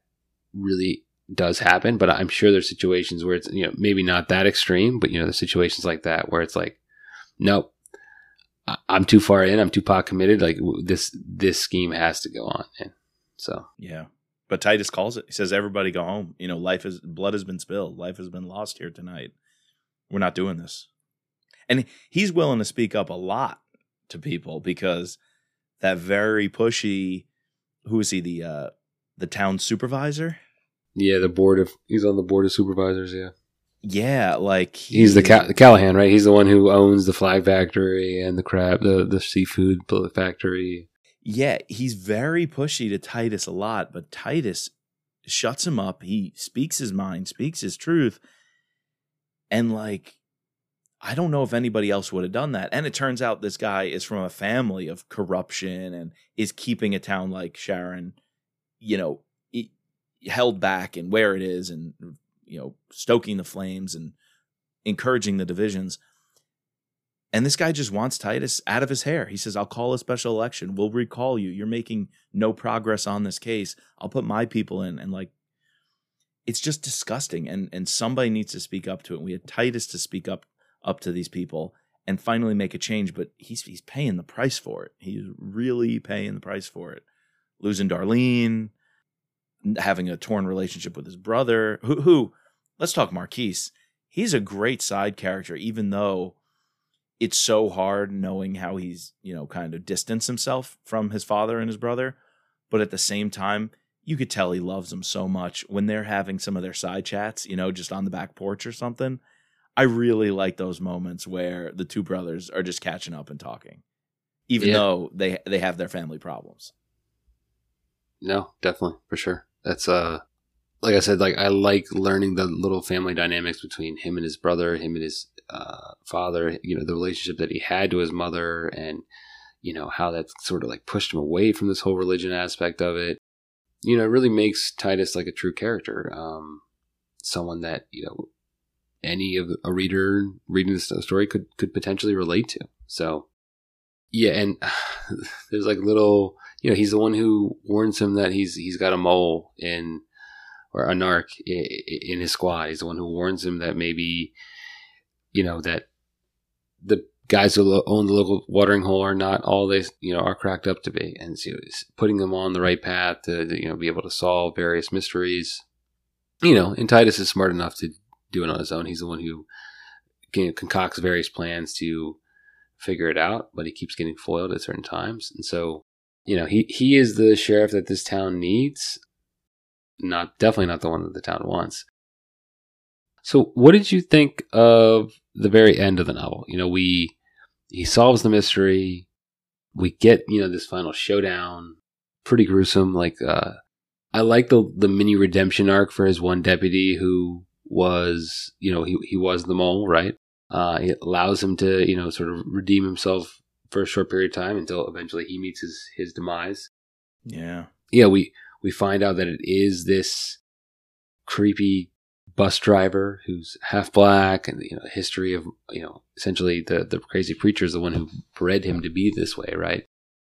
really does happen, but I'm sure there's situations where it's you know maybe not that extreme, but you know there's situations like that where it's like, nope, I'm too far in, I'm too pot committed. Like this this scheme has to go on, and so. Yeah. But titus calls it. He says everybody go home. You know life is blood has been spilled. Life has been lost here tonight. We're not doing this. And he's willing to speak up a lot to people because that very pushy who is he the uh the town supervisor? Yeah, the board of he's on the board of supervisors. Yeah, yeah like he's the, he- Ca- the Callahan, right? He's the one who owns the flag factory and the crab, the the seafood factory. Yeah he's very pushy to titus a lot but titus shuts him up. He speaks his mind speaks his truth. And like i don't know if anybody else would have done that. And it turns out this guy is from a family of corruption and is keeping a town like sharon you know held back and where it is and you know stoking the flames and encouraging the divisions and this guy just wants Titus out of his hair. He says, I'll call a special election. We'll recall you. You're making no progress on this case. I'll put my people in. And like, it's just disgusting. And and somebody needs to speak up to it. We had Titus to speak up up to these people and finally make a change, but he's he's paying the price for it. He's really paying the price for it. Losing Darlene, having a torn relationship with his brother, who who let's talk Marquis. He's a great side character, even though it's so hard knowing how he's, you know, kind of distanced himself from his father and his brother. But at the same time, you could tell he loves them so much when they're having some of their side chats, you know, just on the back porch or something. I really like those moments where the two brothers are just catching up and talking, even Yeah. though they they have their family problems. No, definitely for sure. That's uh, like I said, like I like learning the little family dynamics between him and his brother, him and his uh, father. You know, the relationship that he had to his mother, and you know how that sort of like pushed him away from this whole religion aspect of it. You know, it really makes Titus like a true character, um, someone that you know any of a reader reading this story could could potentially relate to. So, yeah, and there's like little you know, he's the one who warns him that he's he's got a mole in or a narc in his squad. He's the one who warns him that maybe, you know, that the guys who own the local watering hole are not all they you know are cracked up to be, and so putting them on the right path to, you know be able to solve various mysteries. You know, and Titus is smart enough to do it on his own. He's the one who can, concocts various plans to figure it out, but he keeps getting foiled at certain times, and so you know, he he is the sheriff that this town needs. Not definitely not the one that the town wants. So, what did you think of the very end of the novel? You know, we he solves the mystery. We get you know this final showdown. Pretty gruesome. Like, uh, I like the the mini redemption arc for his one deputy who was you know he he was the mole, right? Uh, it allows him to, you know, sort of redeem himself for a short period of time until eventually he meets his his demise. Yeah. Yeah, we we find out that it is this creepy bus driver who's half black and you know history of you know essentially the the crazy preacher is the one who bred him to be this way right?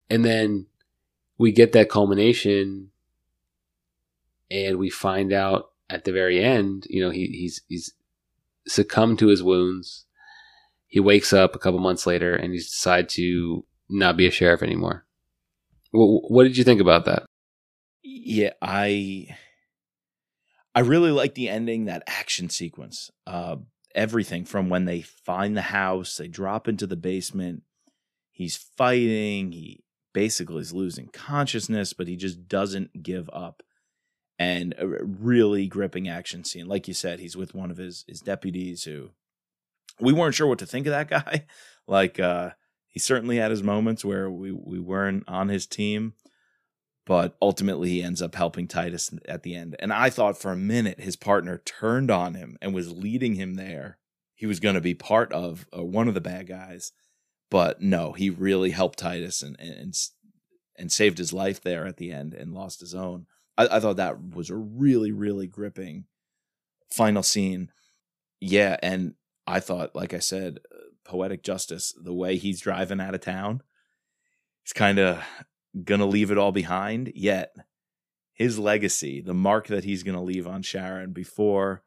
And then we get that culmination and we find out at the very end you know he, he's he's succumbed to his wounds. He wakes up a couple months later and he's decided to not be a sheriff anymore. What, what did you think about that? Yeah i I really like the ending, that action sequence. Uh, everything from when they find the house, they drop into the basement. He's fighting. He basically is losing consciousness, but he just doesn't give up. And a really gripping action scene. Like you said, he's with one of his his deputies who we weren't sure what to think of that guy. like uh he certainly had his moments where we we weren't on his team but ultimately he ends up helping Titus at the end. And I thought for a minute his partner turned on him and was leading him there. He was going to be part of uh, one of the bad guys, but no, he really helped Titus and and and saved his life there at the end and lost his own. I, I thought that was a really really gripping final scene. Yeah, and I thought, like I said, uh, poetic justice. The way he's driving out of town, he's kind of gonna leave it all behind, yet his legacy, the mark that he's gonna leave on Sharon before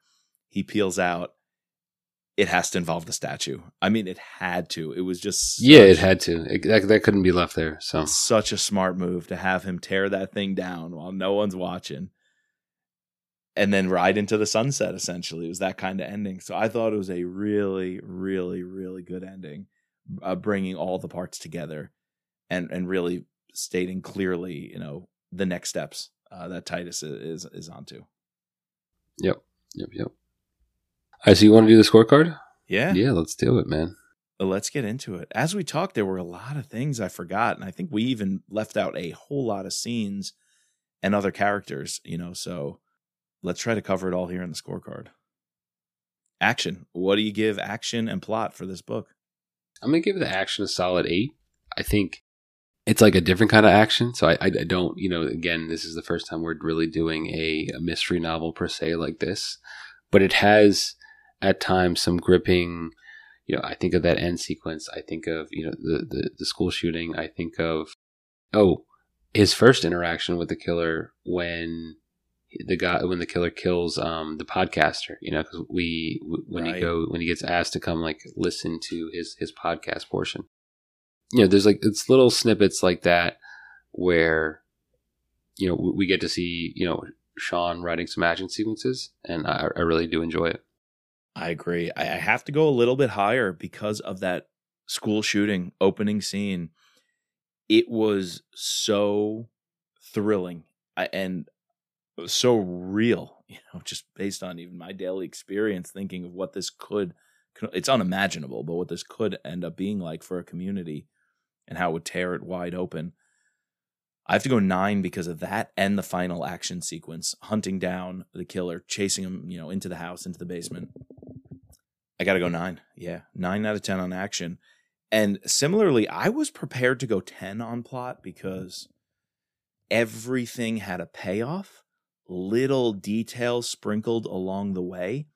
he peels out, it has to involve the statue. I mean, it had to. It was just yeah, it had to. It, that that couldn't be left there. So such a smart move to have him tear that thing down while no one's watching, and then ride into the sunset. Essentially, it was that kind of ending. So I thought it was a really, really, really good ending, uh, bringing all the parts together, and and really stating clearly, you know, the next steps uh, that Titus is is onto. Yep, yep, yep. All right, so you want to do the scorecard? Yeah, yeah. Let's do it, man. Let's get into it. As we talked, there were a lot of things I forgot, and I think we even left out a whole lot of scenes and other characters. You know, so let's try to cover it all here in the scorecard. Action. What do you give action and plot for this book? I'm gonna give the action a solid eight. I think it's like a different kind of action. So I, I, don't, you know, again, this is the first time we're really doing a, a mystery novel per se like this, but it has at times some gripping. You know, I think of that end sequence. I think of you know the the, the school shooting. I think of oh his first interaction with the killer when the guy when the killer kills um the podcaster you know because we when right. he go when he gets asked to come like listen to his his podcast portion you know, there's like it's little snippets like that where you know we get to see you know Shawn writing some action sequences, and I, I really do enjoy it. I agree. I have to go a little bit higher because of that school shooting opening scene. It was so thrilling and so real, you know, just based on even my daily experience, thinking of what this could. It's unimaginable, but what this could end up being like for a community and how it would tear it wide open. I have to go nine because of that and the final action sequence, hunting down the killer, chasing him, you know, into the house, into the basement. I got to go nine. Yeah, nine out of 10 on action. And similarly, I was prepared to go 10 on plot because everything had a payoff, little details sprinkled along the way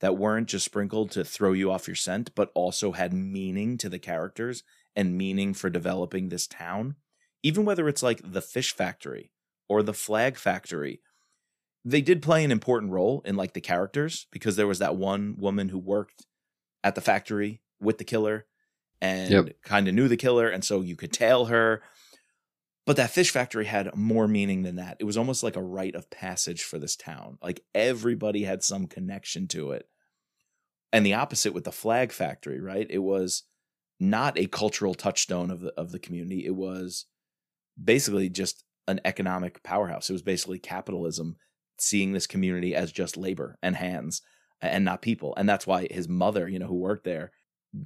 that weren't just sprinkled to throw you off your scent, but also had meaning to the characters and meaning for developing this town, even whether it's like the fish factory or the flag factory. They did play an important role in like the characters because there was that one woman who worked at the factory with the killer and yep. kind of knew the killer and so you could tail her but that fish factory had more meaning than that. It was almost like a rite of passage for this town. Like everybody had some connection to it. And the opposite with the flag factory, right? It was not a cultural touchstone of the of the community. It was basically just an economic powerhouse. It was basically capitalism seeing this community as just labor and hands and not people. And that's why his mother, you know, who worked there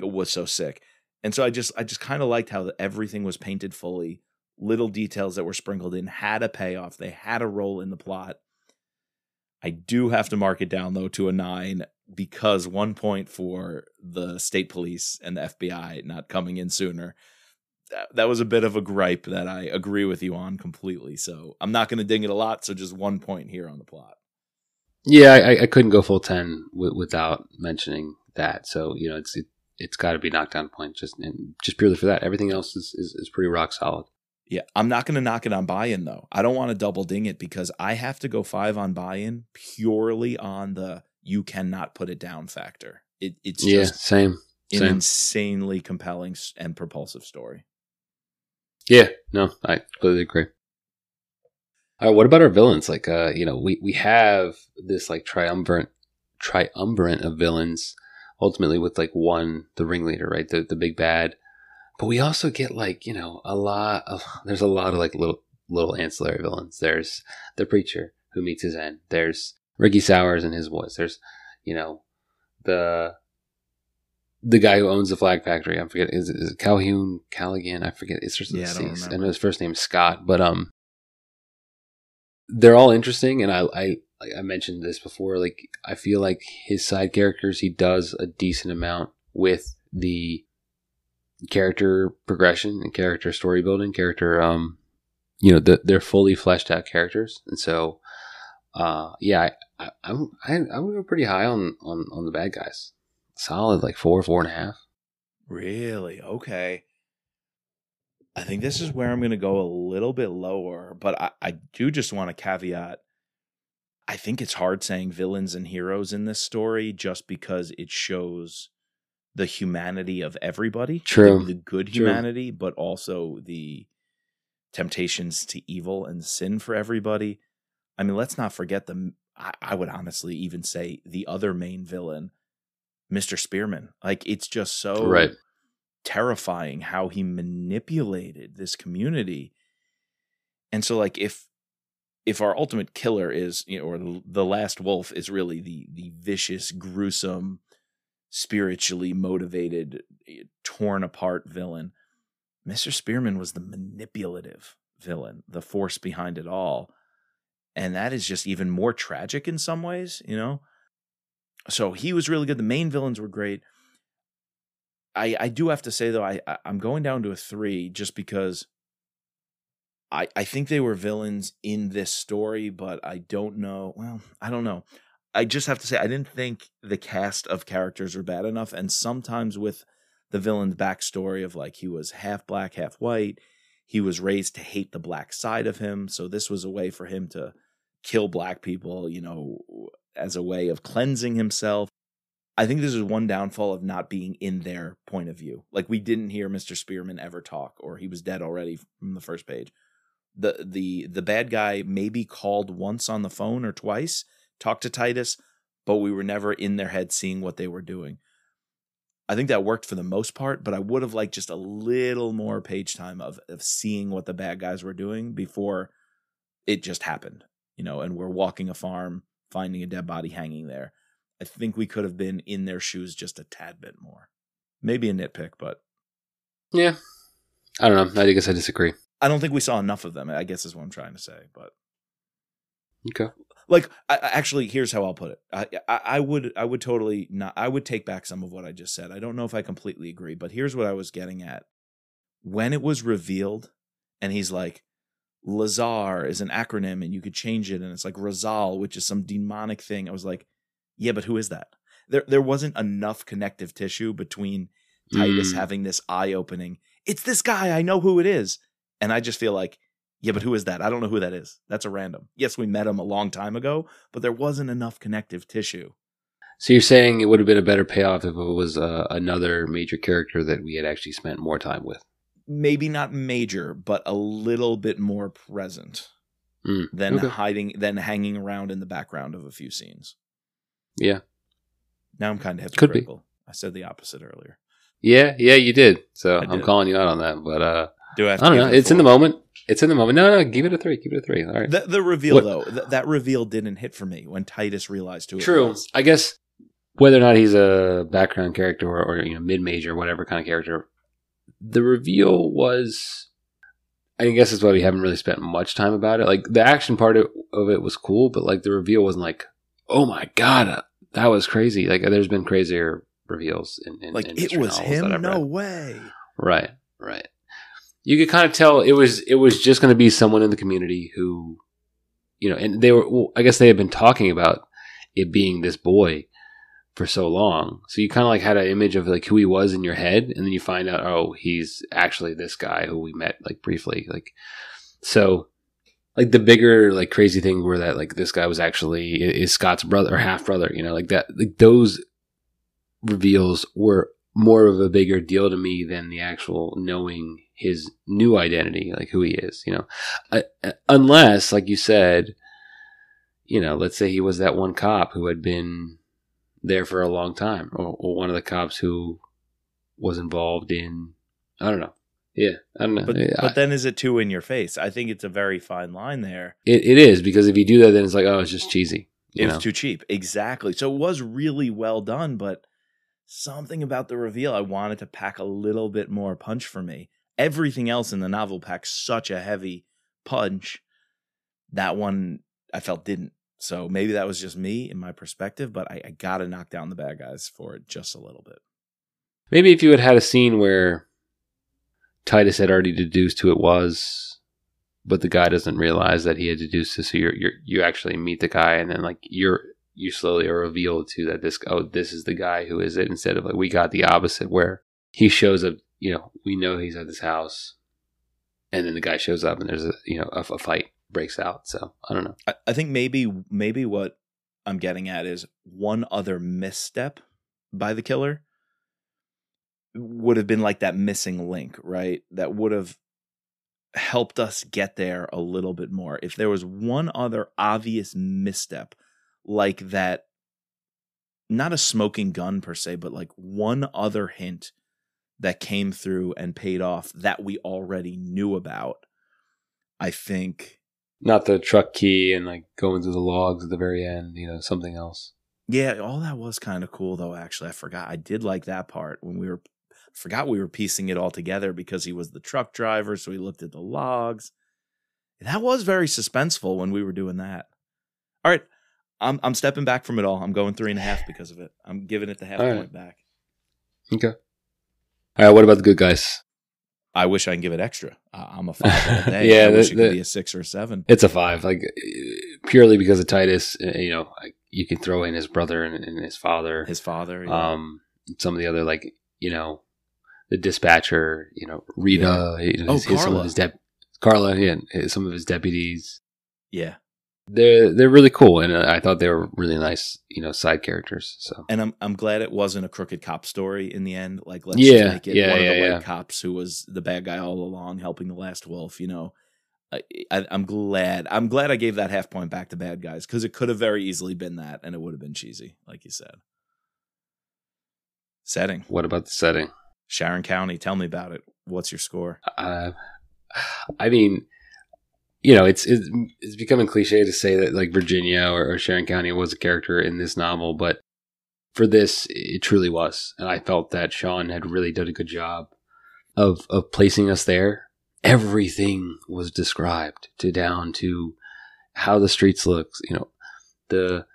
was so sick. And so I just I just kind of liked how everything was painted fully. Little details that were sprinkled in had a payoff. They had a role in the plot. I do have to mark it down though to a nine because one point for the state police and the FBI not coming in sooner. That, that was a bit of a gripe that I agree with you on completely. So I'm not going to ding it a lot. So just one point here on the plot. Yeah, I, I couldn't go full ten w- without mentioning that. So you know, it's it, it's got to be knocked down point just just purely for that. Everything else is, is, is pretty rock solid. Yeah, I'm not going to knock it on buy-in though. I don't want to double ding it because I have to go five on buy-in purely on the you cannot put it down factor. It, it's yeah, just same, an same. insanely compelling and propulsive story. Yeah, no, I completely agree. All right, what about our villains? Like, uh, you know, we we have this like triumvirate triumvirate of villains, ultimately with like one the ringleader, right, the the big bad. But we also get like you know a lot of there's a lot of like little little ancillary villains. There's the preacher who meets his end. There's Ricky Sowers and his boys. There's you know the the guy who owns the flag factory. I forget is it, is it Calhoun Callaghan? I forget. It's just Yeah, I know his first name is Scott, but um, they're all interesting, and I I I mentioned this before. Like I feel like his side characters, he does a decent amount with the character progression and character story building, character um, you know, the, they're fully fleshed out characters, and so uh, yeah, I, I, I'm I, I'm gonna pretty high on on on the bad guys. Solid, like four, four and a half. Really? Okay. I think this is where I'm going to go a little bit lower, but I, I do just want to caveat. I think it's hard saying villains and heroes in this story just because it shows the humanity of everybody. True. The, the good True. humanity, but also the temptations to evil and sin for everybody. I mean, let's not forget the, I, I would honestly even say the other main villain, Mr. Spearman. Like, it's just so Right. terrifying how he manipulated this community. And so like if if our ultimate killer is you know or the- the last wolf is really the the vicious gruesome spiritually motivated eh, torn apart villain Mr. Spearman was the manipulative villain the force behind it all and that is just even more tragic in some ways you know so he was really good the main villains were great I I do have to say though I I'm going down to a three just because I I think they were villains in this story, but I don't know. Well, I don't know. I just have to say I didn't think the cast of characters were bad enough, and sometimes with the villain's backstory of like he was half black, half white, he was raised to hate the black side of him, so this was a way for him to kill black people, you know, as a way of cleansing himself. I think this is one downfall of not being in their point of view. Like we didn't hear Mr. Spearman ever talk, or he was dead already from the first page. The the the bad guy maybe called once on the phone or twice, talked to Titus, but we were never in their head seeing what they were doing. I think that worked for the most part, but I would have liked just a little more page time of of seeing what the bad guys were doing before it just happened. You know, and we're walking a farm, finding a dead body hanging there. I think we could have been in their shoes just a tad bit more. Maybe a nitpick, but Yeah. I don't know. I guess I disagree. I don't think we saw enough of them. I guess is what I'm trying to say. But Okay. Like, I, actually, here's how I'll put it. I, I, I would, I would totally not. I would take back some of what I just said. I don't know if I completely agree, but here's what I was getting at. When it was revealed, and he's like, Lazar is an acronym, and you could change it, and it's like Razal, which is some demonic thing. I was like, yeah, but who is that? There, there wasn't enough connective tissue between Titus Mm. having this eye opening. It's this guy. I know who it is. And I just feel like, yeah, but who is that? I don't know who that is. That's a random. Yes, we met him a long time ago, but there wasn't enough connective tissue. So you're saying it would have been a better payoff if it was uh, another major character that we had actually spent more time with. Maybe not major, but a little bit more present Mm, than okay. hiding, than hanging around in the background of a few scenes. Yeah. Now I'm kind of Could be. hypocritical. I said the opposite earlier. Yeah, yeah, you did. So I I'm did. calling you out on that. But uh, Do I have I don't know. It's in the moment. It's in the moment. No, no, give it a three. Give it a three. All right. The, the reveal, What- though, th- that reveal didn't hit for me when Titus realized who it True. was. I guess whether or not he's a background character or, or you know mid major, whatever kind of character, the reveal was. I guess that's why we haven't really spent much time about it. Like the action part of, of it was cool, but like the reveal wasn't like oh my god, uh, that was crazy. Like there's been crazier reveals in, in Like in it was him? No way. Right, right. You could kind of tell it was it was just going to be someone in the community who, you know, and they were. Well, I guess they had been talking about it being this boy for so long, so you kind of like had an image of like who he was in your head, and then you find out, oh, he's actually this guy who we met like briefly, like so. Like the bigger, like crazy thing where that like this guy was actually is Scott's brother or half brother, you know, like that. Like those reveals were more of a bigger deal to me than the actual knowing his new identity, like who he is, you know. Uh, uh, unless, like you said, you know, let's say he was that one cop who had been there for a long time, or, or one of the cops who was involved in, I don't know. Yeah, I don't know. But I- but then is it too in your face? I think it's a very fine line there. it, it is because if you do that, then it's like, oh, it's just cheesy. It's know? too cheap. Exactly. So it was really well done, but something about the reveal I wanted to pack a little bit more punch for me. Everything else in the novel packs such a heavy punch. That one I felt didn't. So maybe that was just me in my perspective, but I, I gotta knock down the bad guys for it just a little bit. Maybe if you had had a scene where Titus had already deduced who it was, but the guy doesn't realize that he had deduced this, so you're, you're you actually meet the guy, and then like you're you slowly are revealed to that this oh this is the guy who is it instead of like we got the opposite where he shows up, you know, we know he's at this house, and then the guy shows up and there's a you know a, a fight breaks out. So I don't know. I, I think maybe maybe what I'm getting at is one other misstep by the killer would have been like that missing link, right? That would have helped us get there a little bit more. If there was one other obvious misstep, like that, not a smoking gun per se, but like one other hint that came through and paid off that we already knew about, I think Not the truck key and like going through the logs at the very end. You know, something else. Yeah, all that was kind of cool though. Actually, I forgot. I did like that part when we were forgot we were piecing it all together because he was the truck driver, so he looked at the logs. That was very suspenseful when we were doing that. All right, I'm I'm stepping back from it all. I'm going three and a half because of it. I'm giving it the half All point right. back. Okay. All right. What about the good guys? I wish I can give it extra. I- I'm a five. Yeah, I wish the- it could the- be a six or a seven. It's a five, like uh, purely because of Titus. uh, You know, you can throw in his brother and, and his father. His father. yeah. um, some of the other like you know, the dispatcher. You know, Rita. you know, Oh, his, his- some Carla. of his dep- Carla. Yeah, some of his deputies. yeah. They're they're really cool, and uh, I thought they were really nice. You know, side characters. So And I'm I'm glad it wasn't a crooked cop story in the end. Like let's Yeah, just make it yeah, one of the yeah, white cops who was the bad guy all along, helping the last wolf. You know, I, I, I'm glad. I'm glad I gave that half point back to bad guys because it could have very easily been that, and it would have been cheesy, like you said. Setting what about the setting? Sharon County. Tell me about it. What's your score? Uh, I mean, you know, it's, it's it's becoming cliche to say that like Virginia or, or Sharon County was a character in this novel, but for this, it truly was, and I felt that Shawn had really done a good job of of placing us there. Everything was described to down to how the streets looked. You know, the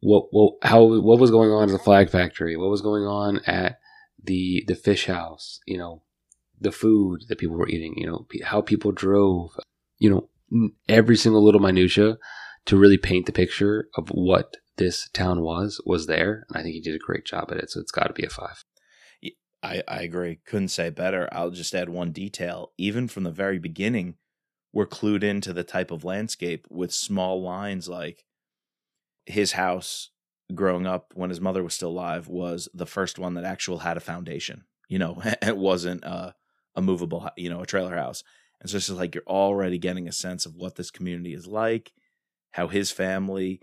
what what how what was going on at the flag factory, what was going on at the the fish house. You know, the food that people were eating, you know, how people drove, you know, every single little minutia to really paint the picture of what this town was was there, and I think he did a great job at it. So it's got to be a five. I, I agree. Couldn't say better. I'll just add one detail. Even from the very beginning, we're clued into the type of landscape with small lines like his house growing up when his mother was still alive was the first one that actual had a foundation. You know, it wasn't a, a movable, you know, a trailer house. So it's just like you're already getting a sense of what this community is like, how his family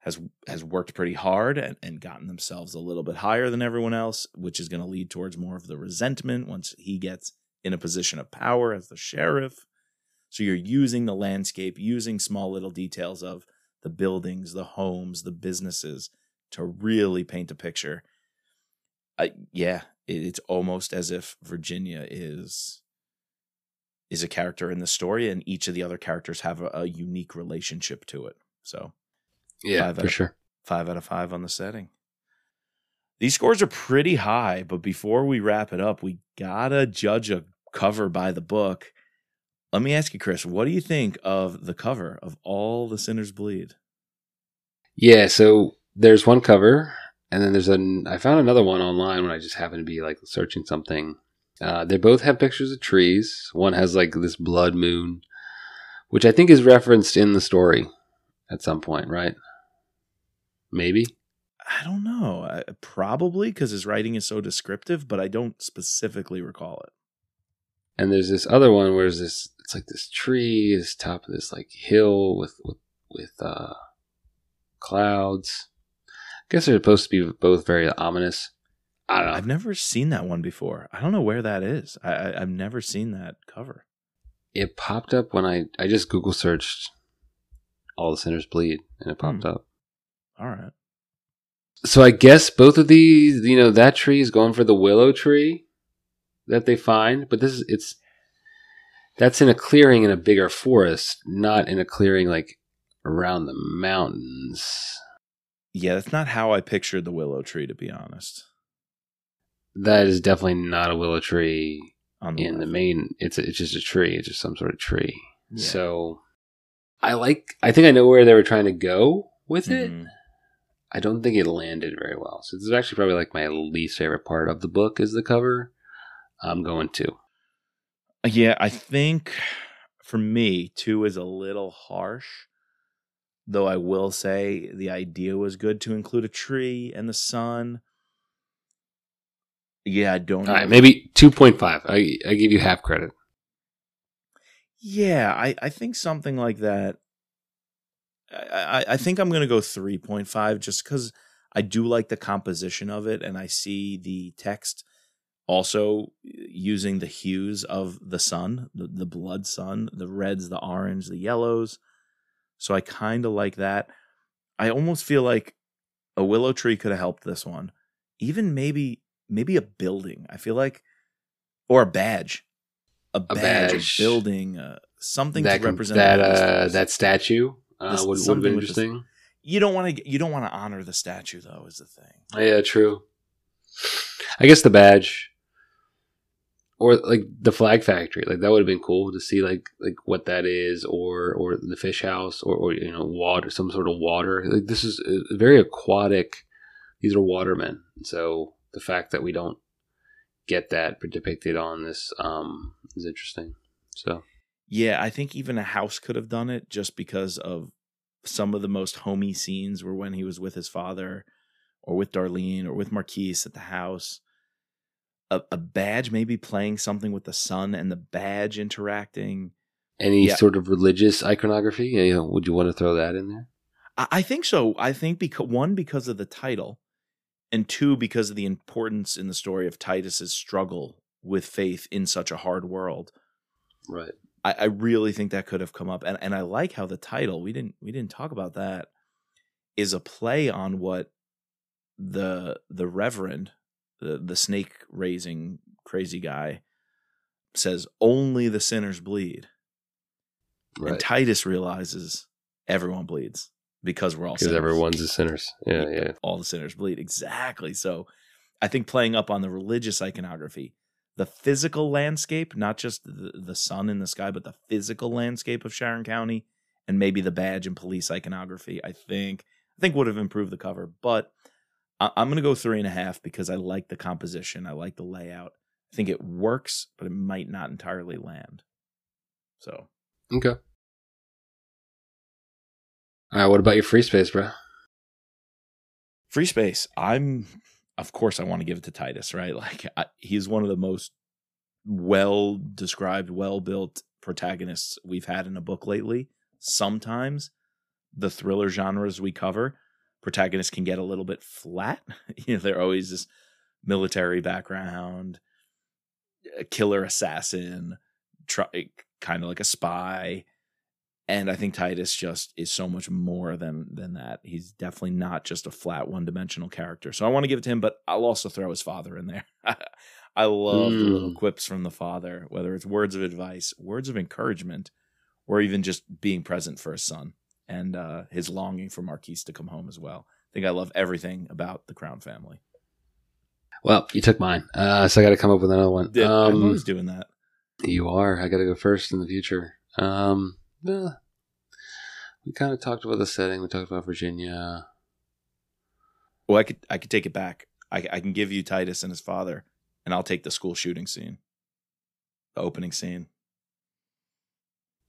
has has worked pretty hard and, and gotten themselves a little bit higher than everyone else, which is going to lead towards more of the resentment once he gets in a position of power as the sheriff. So you're using the landscape, using small little details of the buildings, the homes, the businesses to really paint a picture. I, yeah, it, it's almost as if Virginia is is a character in the story, and each of the other characters have a, a unique relationship to it. So Yeah, for of- sure. Five out of five on the setting. These scores are pretty high, but before we wrap it up, we gotta judge a cover by the book. Let me ask you, Chris, what do you think of the cover of All the Sinners Bleed? Yeah, so there's one cover, and then there's an. I found another one online when I just happened to be like searching something. Uh, they both have pictures of trees. One has like this blood moon, which I think is referenced in the story at some point, right? Maybe. I don't know. I, probably because his writing is so descriptive, but I don't specifically recall it. And there's this other one where it's this. It's like this tree is top of this like hill with with with uh, clouds. I guess they're supposed to be both very ominous. I don't know. I've never seen that one before. I don't know where that is. I, I I've never seen that cover. It popped up when I I just Google searched "All the Sinners Bleed" and it popped Hmm. up. All right. So I guess both of these, you know, that tree is going for the willow tree that they find, but this is it's that's in a clearing in a bigger forest, not in a clearing like around the mountains. Yeah, that's not how I pictured the willow tree, to be honest. That is definitely not a willow tree On the in the main. It's a, it's just a tree. It's just some sort of tree. Yeah. So I like. I think I know where they were trying to go with it. Mhm. I don't think it landed very well. So this is actually probably like my least favorite part of the book is the cover. I'm going to. Yeah, I think for me, two is a little harsh. Though I will say the idea was good to include a tree and the sun. Yeah, I don't All right, maybe two point five. I I give you half credit. Yeah, I, I think something like that. I, I, I think I'm going to go 3.5 just because I do like the composition of it and I see the text also using the hues of the sun, the, the blood sun, the reds, the orange, the yellows. So I kind of like that. I almost feel like a willow tree could have helped this one. Even maybe maybe a building. I feel like or a badge. A badge, badge. a building, uh, something that to represent that uh, that statue uh, This- would, would have been with this- interesting. you don't want to you don't want to honor the statue though is the thing. Yeah, true. I guess the badge, or like the flag factory, like that would have been cool to see, like like what that is, or or the fish house, or or you know water, some sort of water. Like this is uh, very aquatic. These are watermen, so the fact that we don't get that depicted on this um, is interesting. So Yeah, I think even a house could have done it just because of some of the most homey scenes were when he was with his father or with Darlene or with Marquis at the house. A, a badge maybe playing something with the sun and the badge interacting. any Yeah. sort of religious iconography, you know, would you want to throw that in there? I, I think so. I think because one because of the title, and two because of the importance in the story of Titus's struggle with faith in such a hard world. Right. I, I really think that could have come up, and and I like how the title we didn't we didn't talk about that is a play on what the the Reverend the the snake raising crazy guy says only the sinners bleed, and Titus realizes everyone bleeds because we're all Because everyone's the sinners. Yeah, yeah. all the sinners bleed exactly. So I think playing up on the religious iconography the physical landscape, not just the, the sun in the sky, but the physical landscape of Charon County, and maybe the badge and police iconography. I think I think would have improved the cover, but I, I'm going to go three and a half because I like the composition, I like the layout. I think it works, but it might not entirely land. So Okay. All right. What about your free space, bro? free space. I'm, of course, I want to give it to Titus, right? Like I, he's one of the most well described, well built protagonists we've had in a book lately. Sometimes the thriller genres we cover, protagonists can get a little bit flat. you know, they're always this military background, a killer assassin, try, kind of like a spy. And I think Titus just is so much more than than that. He's definitely not just a flat one dimensional character. So I want to give it to him, but I'll also throw his father in there. I love the little Mm. quips from the father, whether it's words of advice, words of encouragement, or even just being present for his son and uh, his longing for Marquis to come home as well. I think I love everything about the Crown family. Well, you took mine, uh, so I got to come up with another one. I'm Um, always doing that. you are. I got to go first in the future. Um, eh, we kind of talked about the setting. We talked about Virginia. Well, I could I could take it back. I, I can give you Titus and his father, and I'll take the school shooting scene, the opening scene.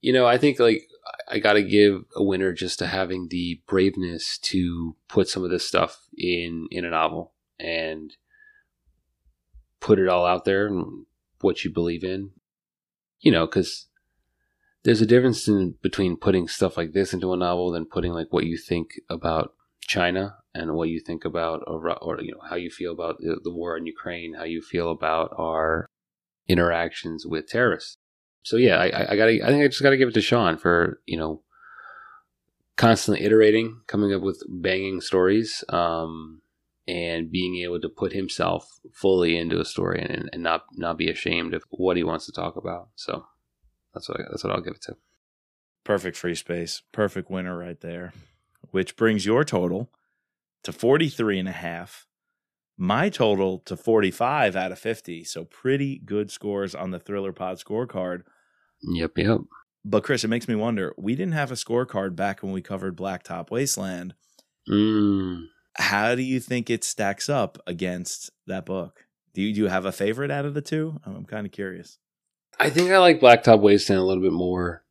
You know, I think like I got to give a winner just to having the braveness to put some of this stuff in in a novel and put it all out there and what you believe in. You know, because there's a difference in between putting stuff like this into a novel than putting like what you think about China and what you think about or, or you know how you feel about the, war in Ukraine, how you feel about our interactions with terrorists so yeah, I, I gotta. I think I just gotta give it to Shawn for you know constantly iterating, coming up with banging stories, um, and being able to put himself fully into a story and, and not not be ashamed of what he wants to talk about. So that's what I, that's what I'll give it to. Perfect free space. Perfect winner right there. Which brings your total to 43 and a half. My total to 45 out of 50. So pretty good scores on the Thriller Pod scorecard. Yep, yep. But Chris, it makes me wonder. We didn't have a scorecard back when we covered Blacktop Wasteland. Mm. How do you think it stacks up against that book? Do you, do you have a favorite out of the two? I'm, I'm kind of curious. I think I like Blacktop Wasteland a little bit more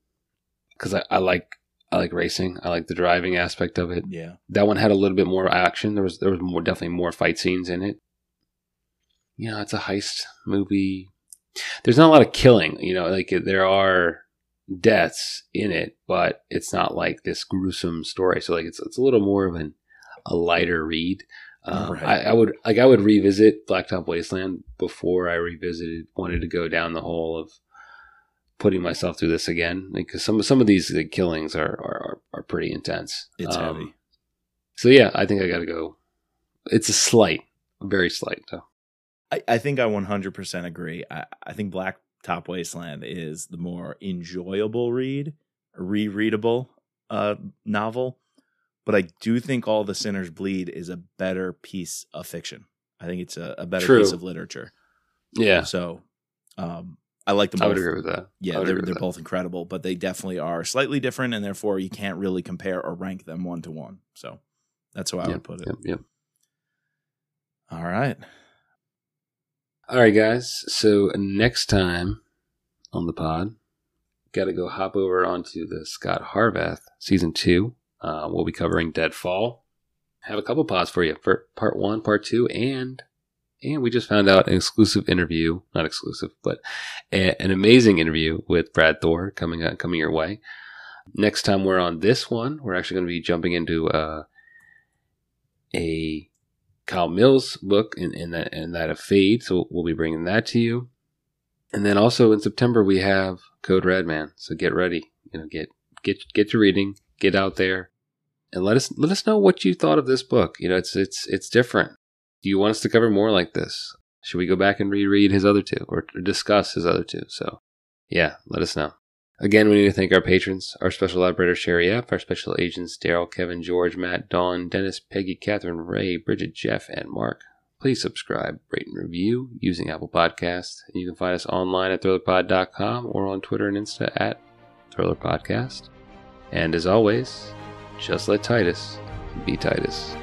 because I, I like I like racing. I like the driving aspect of it. Yeah. That one had a little bit more action. There was there was more definitely more fight scenes in it. You know, it's a heist movie. There's not a lot of killing. You know, like there are deaths in it, but it's not like this gruesome story. So like it's it's a little more of an a lighter read. Um, Right. I, I would like I would revisit Blacktop Wasteland before I revisited wanted to go down the hole of putting myself through this again because some some of these like, killings are, are are pretty intense. It's Um, heavy. So yeah, I think I got to go. It's a slight, very slight though. I, I think I 100% agree. I, I think Blacktop Wasteland is the more enjoyable read, rereadable uh, novel. But I do think All the Sinners Bleed is a better piece of fiction. I think it's a, a better True. piece of literature. Yeah, So um, I like them I both. would agree with that. Yeah, they're, they're both incredible, but they definitely are slightly different, and therefore you can't really compare or rank them one to one. So that's how I Yep, would put it. Yep, yep. All right. All right, guys. So next time on the pod, got to go hop over onto the Scot Harvath season two. Uh, we'll be covering Deadfall. Have a couple pods for you for part one, part two, and and we just found out an exclusive interview, not exclusive, but a, an amazing interview with Brad Thor coming out, coming your way. Next time we're on this one, we're actually going to be jumping into uh, a Kyle Mills book and, and that and that of Fade. So we'll be bringing that to you. And then also in September we have Code Red Man. So get ready. You know, get get get your reading, get out there, and let us let us know what you thought of this book. You know, it's it's it's different. Do you want us to cover more like this? Should we go back and reread his other two or discuss his other two? So yeah, let us know. Again, we need to thank our patrons, our special operator Sherry F, our special agents Daryl, Kevin, George, Matt, Dawn, Dennis, Peggy, Catherine, Ray, Bridget, Jeff, and Mark. Please subscribe, rate, and review using Apple Podcasts. And you can find us online at thrillerpod.com or on Twitter and Insta at thrillerpodcast. And as always, just let Titus be Titus.